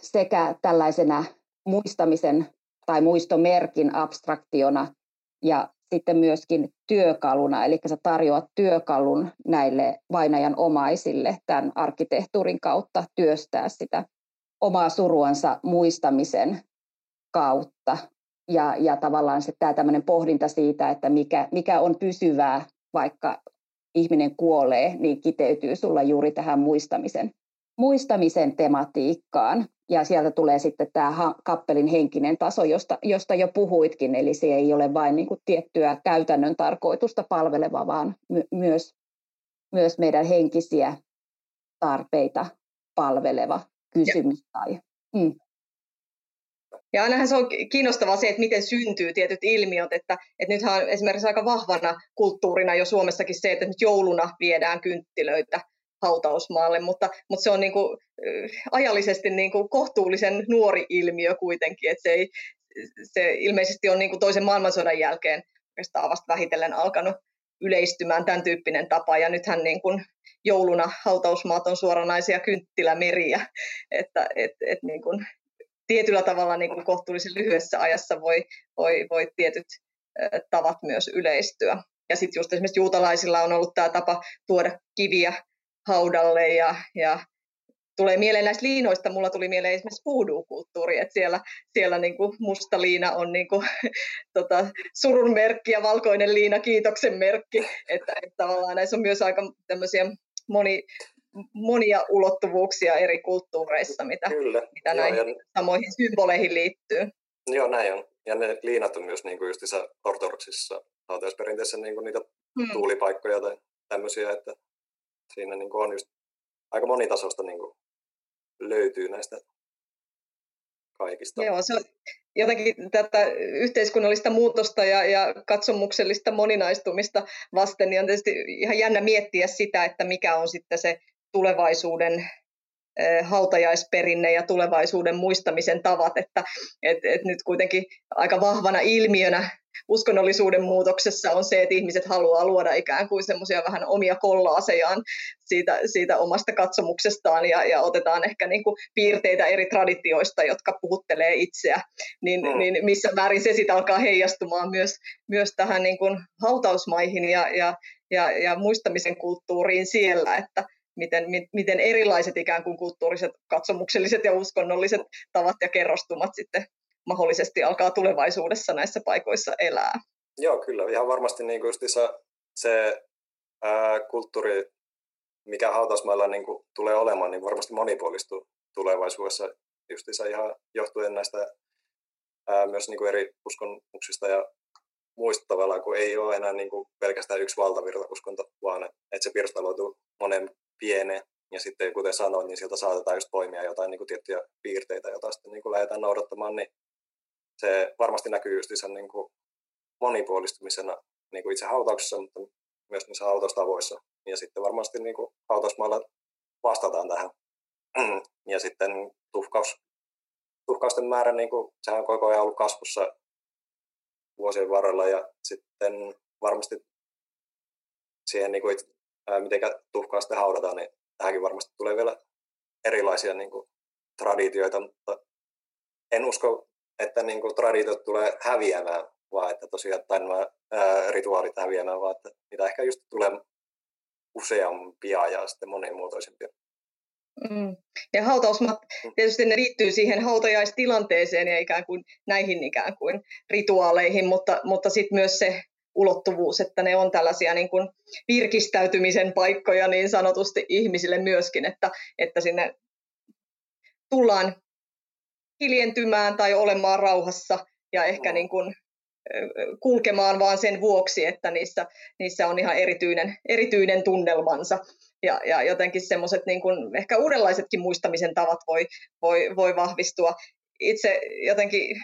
sekä tällaisena muistamisen tai muistomerkin abstraktiona ja sitten myöskin työkaluna, eli sä tarjoat työkalun näille vainajan omaisille tämän arkkitehtuurin kautta työstää sitä omaa suruansa muistamisen kautta ja, ja tavallaan se, tämä tämmöinen pohdinta siitä, että mikä, mikä on pysyvää, vaikka ihminen kuolee, niin kiteytyy sulla juuri tähän muistamisen, muistamisen tematiikkaan. Ja sieltä tulee sitten tämä kappelin henkinen taso, josta, josta jo puhuitkin, eli se ei ole vain niin kuin tiettyä käytännön tarkoitusta palveleva, vaan my, myös, myös meidän henkisiä tarpeita palveleva kysymys. Tai, mm. Ja ainahan se on kiinnostavaa se, että miten syntyy tietyt ilmiöt, että, että nythän on esimerkiksi aika vahvana kulttuurina jo Suomessakin se, että nyt jouluna viedään kynttilöitä hautausmaalle, mutta, mutta se on niin kuin, ajallisesti niin kuin kohtuullisen nuori ilmiö kuitenkin, että se, ei, se ilmeisesti on niin kuin toisen maailmansodan jälkeen vasta vähitellen alkanut yleistymään tämän tyyppinen tapa, ja nythän niin kuin jouluna hautausmaat on suoranaisia kynttilämeriä, että et, et niin kuin tietyllä tavalla niin kuin kohtuullisen lyhyessä ajassa voi, voi, voi tietyt tavat myös yleistyä. Ja sitten just esimerkiksi juutalaisilla on ollut tämä tapa tuoda kiviä haudalle ja, ja tulee mieleen näistä liinoista, mulla tuli mieleen esimerkiksi voodoo-kulttuuri, että siellä, siellä niin kuin musta liina on niin kuin, tota, surun merkki ja valkoinen liina kiitoksen merkki, että, että tavallaan näissä on myös aika tämmöisiä moni, monia ulottuvuuksia eri kulttuureissa, mitä, Kyllä. mitä Joo, näihin ja... samoihin symboleihin liittyy. Joo, näin on. Ja ne liinat on myös niin kuin ortodoksissa hautausperinteessä niin kuin niitä hmm. tuulipaikkoja tai tämmöisiä, että siinä niin kuin on just aika monitasosta niin kuin löytyy näistä kaikista. Joo, se on jotenkin tätä yhteiskunnallista muutosta ja, ja katsomuksellista moninaistumista vasten, niin on tietysti ihan jännä miettiä sitä, että mikä on sitten se tulevaisuuden hautajaisperinne ja tulevaisuuden muistamisen tavat, että et, et nyt kuitenkin aika vahvana ilmiönä uskonnollisuuden muutoksessa on se, että ihmiset haluaa luoda ikään kuin semmoisia vähän omia kollaasejaan siitä, siitä omasta katsomuksestaan ja, ja otetaan ehkä niin kuin piirteitä eri traditioista, jotka puhuttelee itseä, niin, mm. niin missä määrin se sitten alkaa heijastumaan myös, myös tähän niin kuin hautausmaihin ja, ja, ja, ja muistamisen kulttuuriin siellä, että miten, miten erilaiset ikään kuin kulttuuriset, katsomukselliset ja uskonnolliset tavat ja kerrostumat sitten mahdollisesti alkaa tulevaisuudessa näissä paikoissa elää. Joo, kyllä. Ihan varmasti niin kuin se ää, kulttuuri, mikä hautausmailla niin kuin tulee olemaan, niin varmasti monipuolistuu tulevaisuudessa justiinsa ihan johtuen näistä ää, myös niin kuin eri uskomuksista ja muista tavallaan, kun ei ole enää niin kuin pelkästään yksi valtavirtauskonto, vaan että se pirstaloituu monen pieneen. Ja sitten kuten sanoin, niin sieltä saatetaan just poimia jotain niin kuin tiettyjä piirteitä, joita sitten niin kuin lähdetään noudattamaan, niin se varmasti näkyy just niin kuin monipuolistumisena niin kuin itse hautauksessa, mutta myös niissä hautaustavoissa. Ja sitten varmasti niin kuin hautausmailla vastataan tähän. Ja sitten tuhkaus, tuhkausten määrä, niin kuin, sehän on koko ajan ollut kasvussa vuosien varrella ja sitten varmasti siihen, niin kuin, miten tuhkaa sitten haudataan, niin tähänkin varmasti tulee vielä erilaisia niin kuin, traditioita, mutta en usko että niin kuin traditiot tulee häviämään, vaan että tosiaan tai nämä ää, rituaalit häviämään, vaan että niitä ehkä just tulee useampia ja sitten monimuotoisempia. Mm. Ja hautausmat tietysti ne liittyy siihen hautajaistilanteeseen ja ikään kuin näihin ikään kuin rituaaleihin, mutta, mutta sitten myös se ulottuvuus, että ne on tällaisia niin kuin virkistäytymisen paikkoja niin sanotusti ihmisille myöskin, että, että sinne tullaan hiljentymään tai olemaan rauhassa ja ehkä niin kuin kulkemaan vaan sen vuoksi, että niissä, niissä on ihan erityinen, erityinen tunnelmansa. Ja, ja jotenkin semmoiset niin kuin, ehkä uudenlaisetkin muistamisen tavat voi, voi, voi vahvistua. Itse jotenkin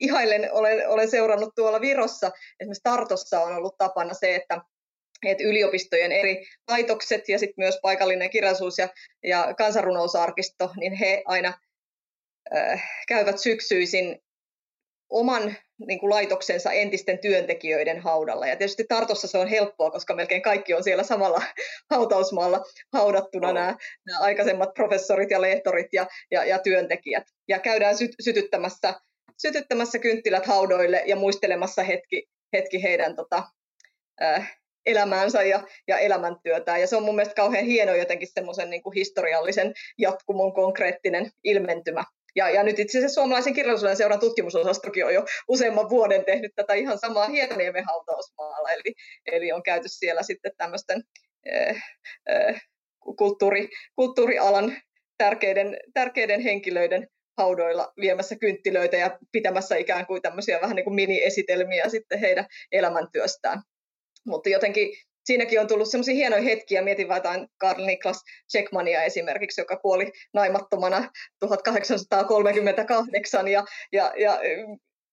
ihailen, olen, olen seurannut tuolla Virossa, esimerkiksi Tartossa on ollut tapana se, että että yliopistojen eri laitokset ja sitten myös paikallinen kirjallisuus ja, ja kansanrunousarkisto, niin he aina Äh, käyvät syksyisin oman niin kuin laitoksensa entisten työntekijöiden haudalla. Ja tietysti Tartossa se on helppoa, koska melkein kaikki on siellä samalla hautausmaalla haudattuna oh. nämä, nämä aikaisemmat professorit ja lehtorit ja, ja, ja työntekijät. Ja käydään sy- sytyttämässä, sytyttämässä kynttilät haudoille ja muistelemassa hetki, hetki heidän tota, äh, elämäänsä ja, ja elämäntyötään. Ja se on mun mielestä kauhean hieno jotenkin semmoisen niin historiallisen jatkumon konkreettinen ilmentymä ja, ja nyt itse asiassa suomalaisen kirjallisuuden seuran tutkimusosastokin on jo useamman vuoden tehnyt tätä ihan samaa Hietaniemen hautausmaalla, eli, eli on käyty siellä sitten tämmöisten äh, äh, kulttuuri, kulttuurialan tärkeiden, tärkeiden henkilöiden haudoilla viemässä kynttilöitä ja pitämässä ikään kuin tämmöisiä vähän niin kuin mini-esitelmiä sitten heidän elämäntyöstään. Mutta jotenkin siinäkin on tullut semmoisia hienoja hetkiä. Mietin vain Karl Niklas Checkmania esimerkiksi, joka kuoli naimattomana 1838 ja, ja, ja,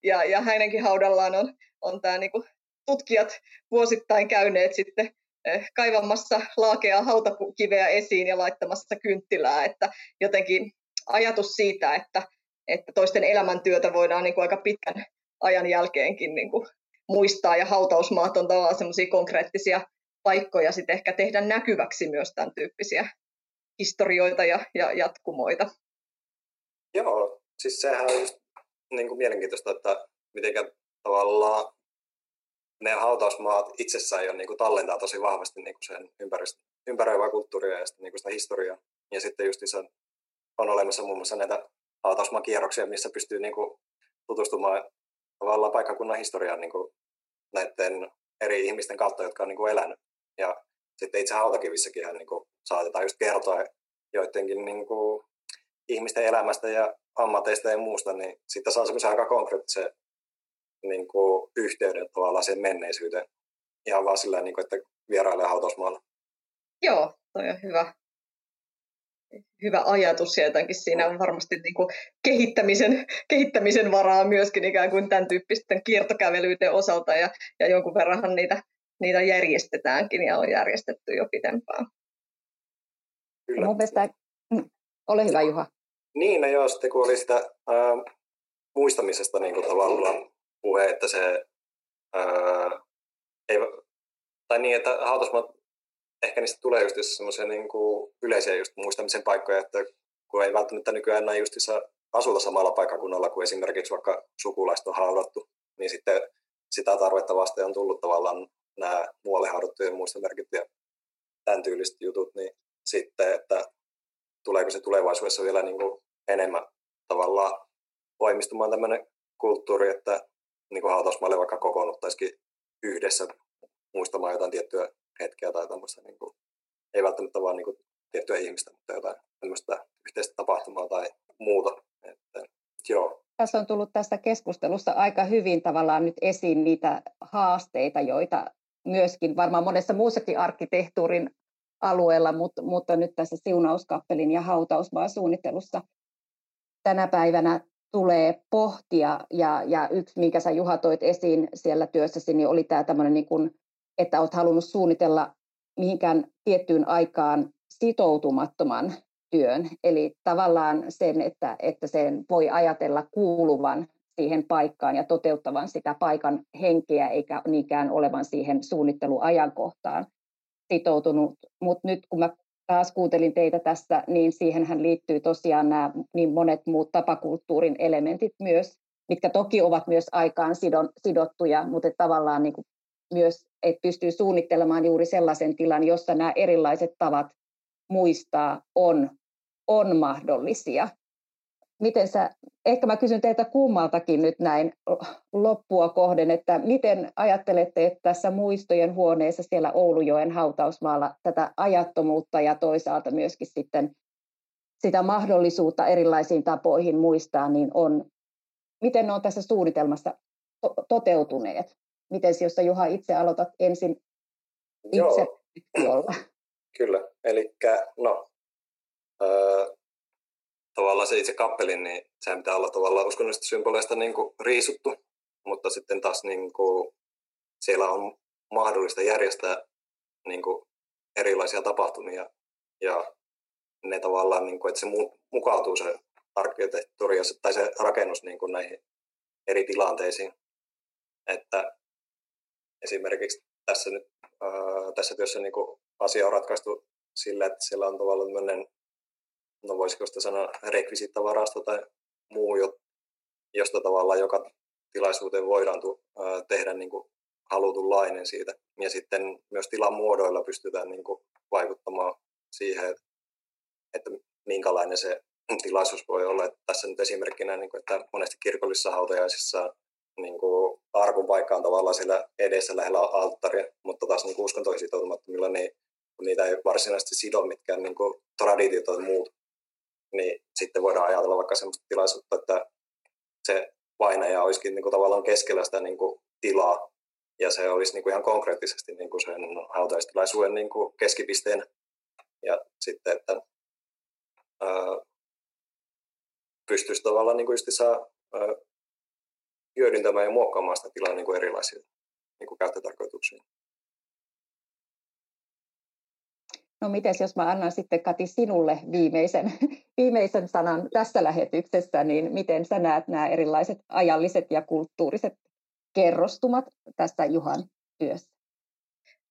ja, ja hänenkin haudallaan on, on tämä niinku tutkijat vuosittain käyneet sitten eh, kaivamassa laakea hautakiveä esiin ja laittamassa kynttilää, että jotenkin ajatus siitä, että, että toisten elämäntyötä voidaan niin kuin aika pitkän ajan jälkeenkin niin kuin muistaa ja hautausmaat on tavallaan semmoisia konkreettisia paikkoja sitten ehkä tehdä näkyväksi myös tämän tyyppisiä historioita ja, ja jatkumoita. Joo, siis sehän on just niin kuin mielenkiintoista, että miten tavallaan ne hautausmaat itsessään jo niin kuin tallentaa tosi vahvasti niin kuin sen ympäröivää kulttuuria ja sitten, niin kuin sitä historiaa. Ja sitten just on olemassa muun muassa näitä hautausmaakierroksia, missä pystyy niin kuin tutustumaan tavallaan paikkakunnan historiaan niin kuin näiden eri ihmisten kautta, jotka on niin kuin elänyt. Ja sitten itse hautakivissäkin niin kuin saatetaan just kertoa joidenkin niin kuin ihmisten elämästä ja ammateista ja muusta, niin sitten saa semmoisen aika konkreettisen niin kuin yhteyden tavallaan sen menneisyyteen. Ihan vaan sillä, niin kuin, että vierailee hautausmaalla. Joo, toi on hyvä, hyvä ajatus ja jotenkin siinä on varmasti niin kuin kehittämisen, kehittämisen varaa myöskin ikään kuin tämän tyyppisten kiertokävelyiden osalta ja, ja jonkun verranhan niitä niitä järjestetäänkin ja on järjestetty jo pitempään. Kyllä. Mun mielestä Ole hyvä Juha. Niin, no joo, sitten kun oli sitä ää, muistamisesta niin kuin tavallaan puhe, että se ää, ei, tai niin, että hautausmaat, ehkä niistä tulee just semmoisia niin kuin yleisiä just muistamisen paikkoja, että kun ei välttämättä nykyään enää justissa asuta samalla paikkakunnalla kuin esimerkiksi vaikka sukulaiset on haudattu, niin sitten sitä tarvetta vasten on tullut tavallaan nämä muualle haudattujen muistomerkit ja tämän tyyliset jutut, niin sitten, että tuleeko se tulevaisuudessa vielä niin kuin enemmän tavallaan voimistumaan tämmöinen kulttuuri, että niin kuin hautausmaalle vaikka kokoonnuttaisikin yhdessä muistamaan jotain tiettyä hetkeä tai tämmöistä, niin kuin, ei välttämättä vaan niin kuin, tiettyä ihmistä, mutta jotain tämmöistä yhteistä tapahtumaa tai muuta. Että, joo. Tässä on tullut tästä keskustelussa aika hyvin tavallaan nyt esiin niitä haasteita, joita myöskin varmaan monessa muussakin arkkitehtuurin alueella, mutta, mutta nyt tässä siunauskappelin ja hautausmaan suunnittelussa tänä päivänä tulee pohtia, ja, ja yksi, minkä sä Juha toit esiin siellä työssäsi, niin oli tämä tämmöinen, niin kuin, että olet halunnut suunnitella mihinkään tiettyyn aikaan sitoutumattoman työn, eli tavallaan sen, että, että sen voi ajatella kuuluvan siihen paikkaan ja toteuttavan sitä paikan henkeä, eikä niinkään olevan siihen suunnitteluajankohtaan sitoutunut. Mutta nyt kun mä taas kuuntelin teitä tässä, niin siihenhän liittyy tosiaan nämä niin monet muut tapakulttuurin elementit myös, mitkä toki ovat myös aikaan sidon, sidottuja, mutta tavallaan niin myös, että pystyy suunnittelemaan juuri sellaisen tilan, jossa nämä erilaiset tavat muistaa on, on mahdollisia miten sä, ehkä mä kysyn teiltä kummaltakin nyt näin loppua kohden, että miten ajattelette, että tässä muistojen huoneessa siellä Oulujoen hautausmaalla tätä ajattomuutta ja toisaalta myöskin sitten sitä mahdollisuutta erilaisiin tapoihin muistaa, niin on, miten ne on tässä suunnitelmassa to- toteutuneet? Miten jos sä Juha itse aloitat ensin itse Joo. Kyllä, eli no, tavallaan se itse kappelin, niin sehän pitää olla tavallaan uskonnollisista symboleista niin kuin riisuttu, mutta sitten taas niin kuin siellä on mahdollista järjestää niin kuin erilaisia tapahtumia ja ne tavallaan, niin kuin, että se mukautuu se arkkitehtuuri tai se rakennus niin kuin näihin eri tilanteisiin. Että esimerkiksi tässä, nyt, ää, tässä työssä niin kuin asia on ratkaistu sillä, että siellä on tavallaan no voisiko sitä sanoa rekvisiittavarasto tai muu, josta tavallaan joka tilaisuuteen voidaan tu, tehdä niin kuin halutunlainen siitä. Ja sitten myös tilan muodoilla pystytään niin kuin vaikuttamaan siihen, että, että minkälainen se tilaisuus voi olla. Että tässä nyt esimerkkinä, niin kuin, että monesti kirkollisissa hautajaisissa niin arkun paikka on tavallaan siellä edessä lähellä alttaria, mutta taas niin uskontoihin sitoutumattomilla niin niitä ei varsinaisesti sido mitkään niin kuin traditiot tai muut niin sitten voidaan ajatella vaikka sellaista tilaisuutta, että se vainaja olisikin niin kuin tavallaan keskellä sitä niin kuin tilaa, ja se olisi niin kuin ihan konkreettisesti niin kuin sen hautaistilaisuuden niin kuin keskipisteenä. Ja sitten, että ää, pystyisi tavallaan niin kuin saa, ää, hyödyntämään ja muokkaamaan sitä tilaa niin kuin erilaisiin niin kuin käyttötarkoituksiin. No mites jos mä annan sitten Kati sinulle viimeisen, viimeisen sanan tässä lähetyksessä, niin miten sä näet nämä erilaiset ajalliset ja kulttuuriset kerrostumat tässä Juhan työssä?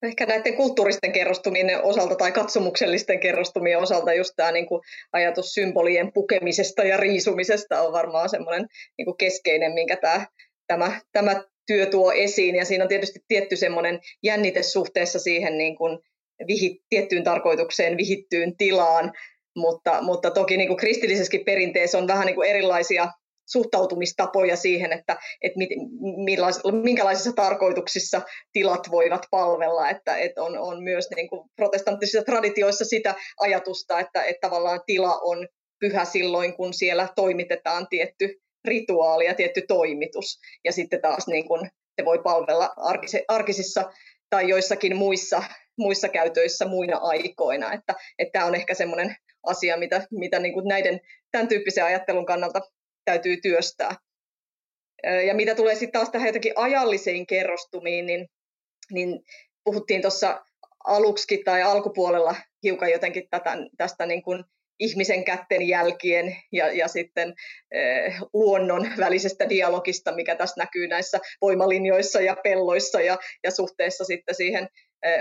Ehkä näiden kulttuuristen kerrostumien osalta tai katsomuksellisten kerrostumien osalta just tämä niin kuin ajatus symbolien pukemisesta ja riisumisesta on varmaan semmoinen niin kuin keskeinen, minkä tämä, tämä, tämä työ tuo esiin. Ja siinä on tietysti tietty semmoinen jännite suhteessa siihen niin kuin vihit, tiettyyn tarkoitukseen vihittyyn tilaan, mutta, mutta toki niin kuin kristillisessäkin perinteessä on vähän niin kuin erilaisia suhtautumistapoja siihen, että, että mit, millais, minkälaisissa tarkoituksissa tilat voivat palvella, että, että on, on myös niin kuin protestanttisissa traditioissa sitä ajatusta, että, että tavallaan tila on pyhä silloin, kun siellä toimitetaan tietty rituaali ja tietty toimitus, ja sitten taas niin kuin se voi palvella arkisissa tai joissakin muissa muissa käytöissä muina aikoina. Että, että tämä on ehkä semmoinen asia, mitä, mitä niin kuin näiden tämän tyyppisen ajattelun kannalta täytyy työstää. Ja mitä tulee sitten taas tähän jotenkin ajallisiin kerrostumiin, niin, niin puhuttiin tuossa aluksi tai alkupuolella hiukan jotenkin tätä, tästä niin kuin ihmisen kätten jälkien ja, ja sitten eh, luonnon välisestä dialogista, mikä tässä näkyy näissä voimalinjoissa ja pelloissa ja, ja suhteessa sitten siihen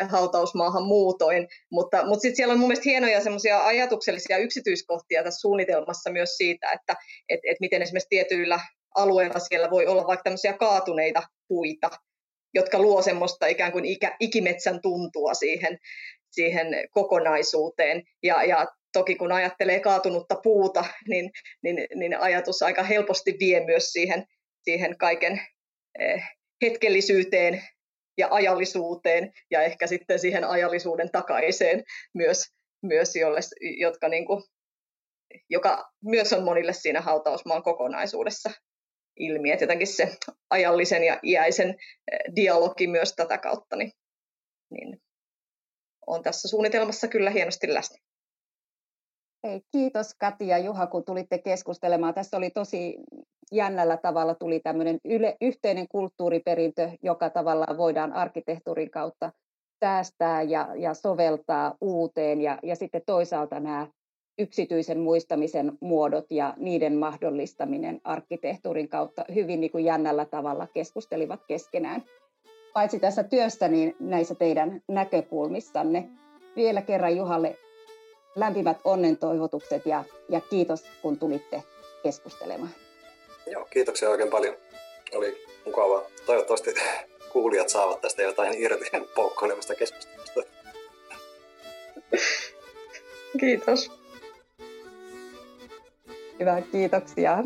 hautausmaahan muutoin. Mutta, mutta sitten siellä on mun mielestä hienoja semmoisia ajatuksellisia yksityiskohtia tässä suunnitelmassa myös siitä, että et, et miten esimerkiksi tietyillä alueilla siellä voi olla vaikka tämmöisiä kaatuneita puita, jotka luo semmoista ikään kuin ikä, ikimetsän tuntua siihen, siihen kokonaisuuteen. Ja, ja toki kun ajattelee kaatunutta puuta, niin, niin, niin ajatus aika helposti vie myös siihen, siihen kaiken eh, hetkellisyyteen ja ajallisuuteen ja ehkä sitten siihen ajallisuuden takaiseen myös, myös jolle, jotka niin kuin, joka myös on monille siinä hautausmaan kokonaisuudessa ilmi, että jotenkin se ajallisen ja iäisen eh, dialogi myös tätä kautta niin, niin on tässä suunnitelmassa kyllä hienosti läsnä. Hei, kiitos Kati ja Juha, kun tulitte keskustelemaan. Tässä oli tosi jännällä tavalla tuli tämmöinen yle, yhteinen kulttuuriperintö, joka tavalla voidaan arkkitehtuurin kautta säästää ja, ja soveltaa uuteen. Ja, ja sitten toisaalta nämä yksityisen muistamisen muodot ja niiden mahdollistaminen arkkitehtuurin kautta hyvin niin kuin jännällä tavalla keskustelivat keskenään. Paitsi tässä työstä, niin näissä teidän näkökulmissanne. Vielä kerran Juhalle lämpimät onnen toivotukset ja, ja kiitos, kun tulitte keskustelemaan. Joo, kiitoksia oikein paljon. Oli mukava. Toivottavasti kuulijat saavat tästä jotain irti poukkoilevasta keskustelusta. Kiitos. Hyvä, kiitoksia.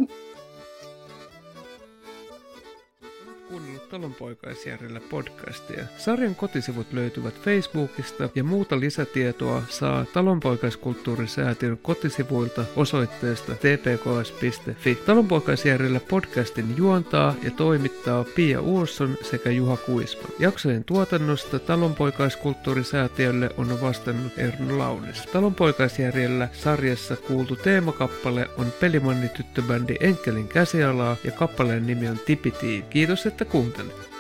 Talonpoikaisjärjellä podcastia. Sarjan kotisivut löytyvät Facebookista ja muuta lisätietoa saa Talonpoikaiskulttuurisäätiön kotisivuilta osoitteesta tpks.fi. Talonpoikaisjärjellä podcastin juontaa ja toimittaa Pia Uusson sekä Juha Kuisma. Jaksojen tuotannosta Talonpoikaiskulttuurisäätiölle on vastannut Erno Launis. Talonpoikaisjärjellä sarjassa kuultu teemakappale on Pelimanni tyttöbändi Enkelin käsialaa ja kappaleen nimi on Tipiti. Kiitos, että kuuntelit. happened.